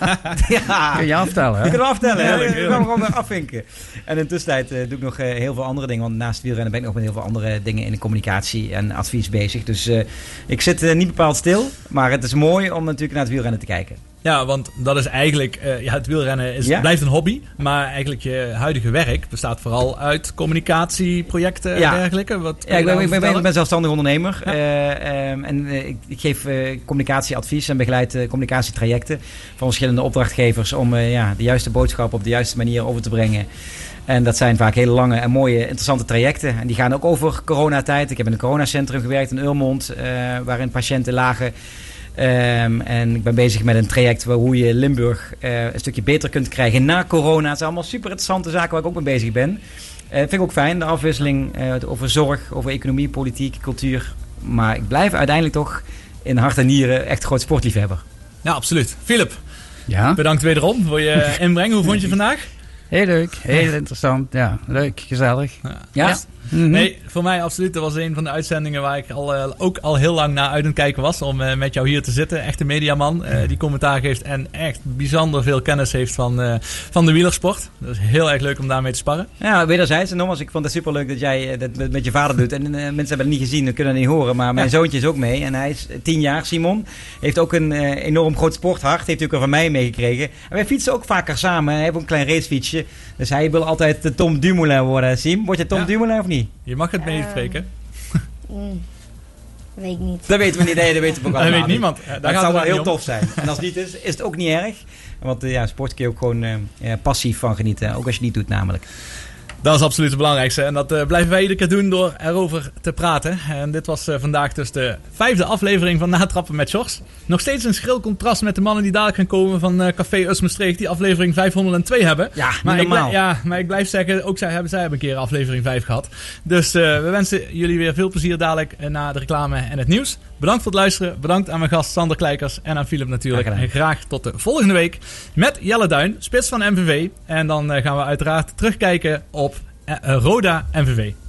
ja. Kun je aftellen, hè? Je kunt aftellen. hè? Heerlijk. kan hem gewoon weer afvinken. En in tussentijd eh, doe ik nog eh, heel veel andere dingen. Want naast wielrennen ben ik nog met heel veel andere dingen in de communicatie en advies bezig. Dus eh, ik zit niet bepaald stil. Maar het is mooi om natuurlijk naar het wielrennen te kijken. Ja, want dat is eigenlijk, eh, ja, het wielrennen is, Ja. blijft een hobby. Maar eigenlijk je huidige werk bestaat vooral uit communicatieprojecten en dergelijke. Wat Ja, ik ben, zelfstandig ondernemer. Eh, ehm, en eh, ik, ik geef communicatieadvies en begeleid communicatietrajecten van verschillende opdrachtgevers om ja, de juiste boodschap op de juiste manier over te brengen. En dat zijn vaak hele lange en mooie, interessante trajecten. En die gaan ook over coronatijd. Ik heb in een coronacentrum gewerkt in Urmond, waarin patiënten lagen. Ehm, en ik ben bezig met een traject waar hoe je Limburg eh, een stukje beter kunt krijgen na corona. Het zijn allemaal super interessante zaken waar ik ook mee bezig ben. Eh vind ik ook fijn, de afwisseling eh, over zorg, over economie, politiek, cultuur. Maar ik blijf uiteindelijk toch in hart en nieren echt groot sportliefhebber. Ja, absoluut. Philip, Ja? bedankt wederom voor je inbreng. Hoe vond je vandaag? Heel leuk, heel interessant. Ja, leuk, gezellig. Ja? Mhm. Nee, voor mij absoluut. Dat was een van de uitzendingen waar ik al, eh, ook al heel lang naar uit aan het kijken was. Om eh, met jou hier te zitten. Echt een mediaman eh, die commentaar geeft en echt bijzonder veel kennis heeft van, van de wielersport. Dat is heel erg leuk om daarmee te sparren. Ja, wederzijds. En nogmaals, ik vond het superleuk dat jij dat met, met je vader doet. En mensen hebben het niet gezien, dat kunnen het niet horen. Maar mijn Ja. zoontje is ook mee. En hij is tien jaar, Simon. Heeft ook een enorm groot sporthart. Heeft ook al van mij meegekregen. En wij fietsen ook vaker samen. Hij heeft ook een klein racefietsje. Dus hij wil altijd de Tom Dumoulin worden. Sim, word je Tom Ja. Dumoulin of niet? Je mag het meespreken. Mm, weet ik niet. Dat weten we niet. Nee, dat weten we ook Dat allemaal weet niemand. Ja, gaat zou wel heel om. tof zijn. En als het niet is, is het ook niet erg. Want eh, ja, sport kun je ook gewoon eh, ja, passief van genieten. Ook als je het niet doet namelijk. Dat is absoluut het belangrijkste. En dat eh, blijven wij iedere keer doen door erover te praten. En dit was eh, vandaag dus de vijfde aflevering van Natrappen met Sjors. Nog steeds een schril contrast met de mannen die dadelijk gaan komen van eh, Café Usmestreek. Die aflevering 502 hebben. Ja, maar ik, blij- ja, maar ik blijf zeggen, ook zij hebben, zij hebben een keer aflevering 5 gehad. Dus we wensen jullie weer veel plezier dadelijk na de reclame en het nieuws. Bedankt voor het luisteren. Bedankt aan mijn gast Sander Kleikers en aan Philip natuurlijk. En graag tot de volgende week met Jelle Duin, spits van MVV. En dan gaan we uiteraard terugkijken op Roda MVV.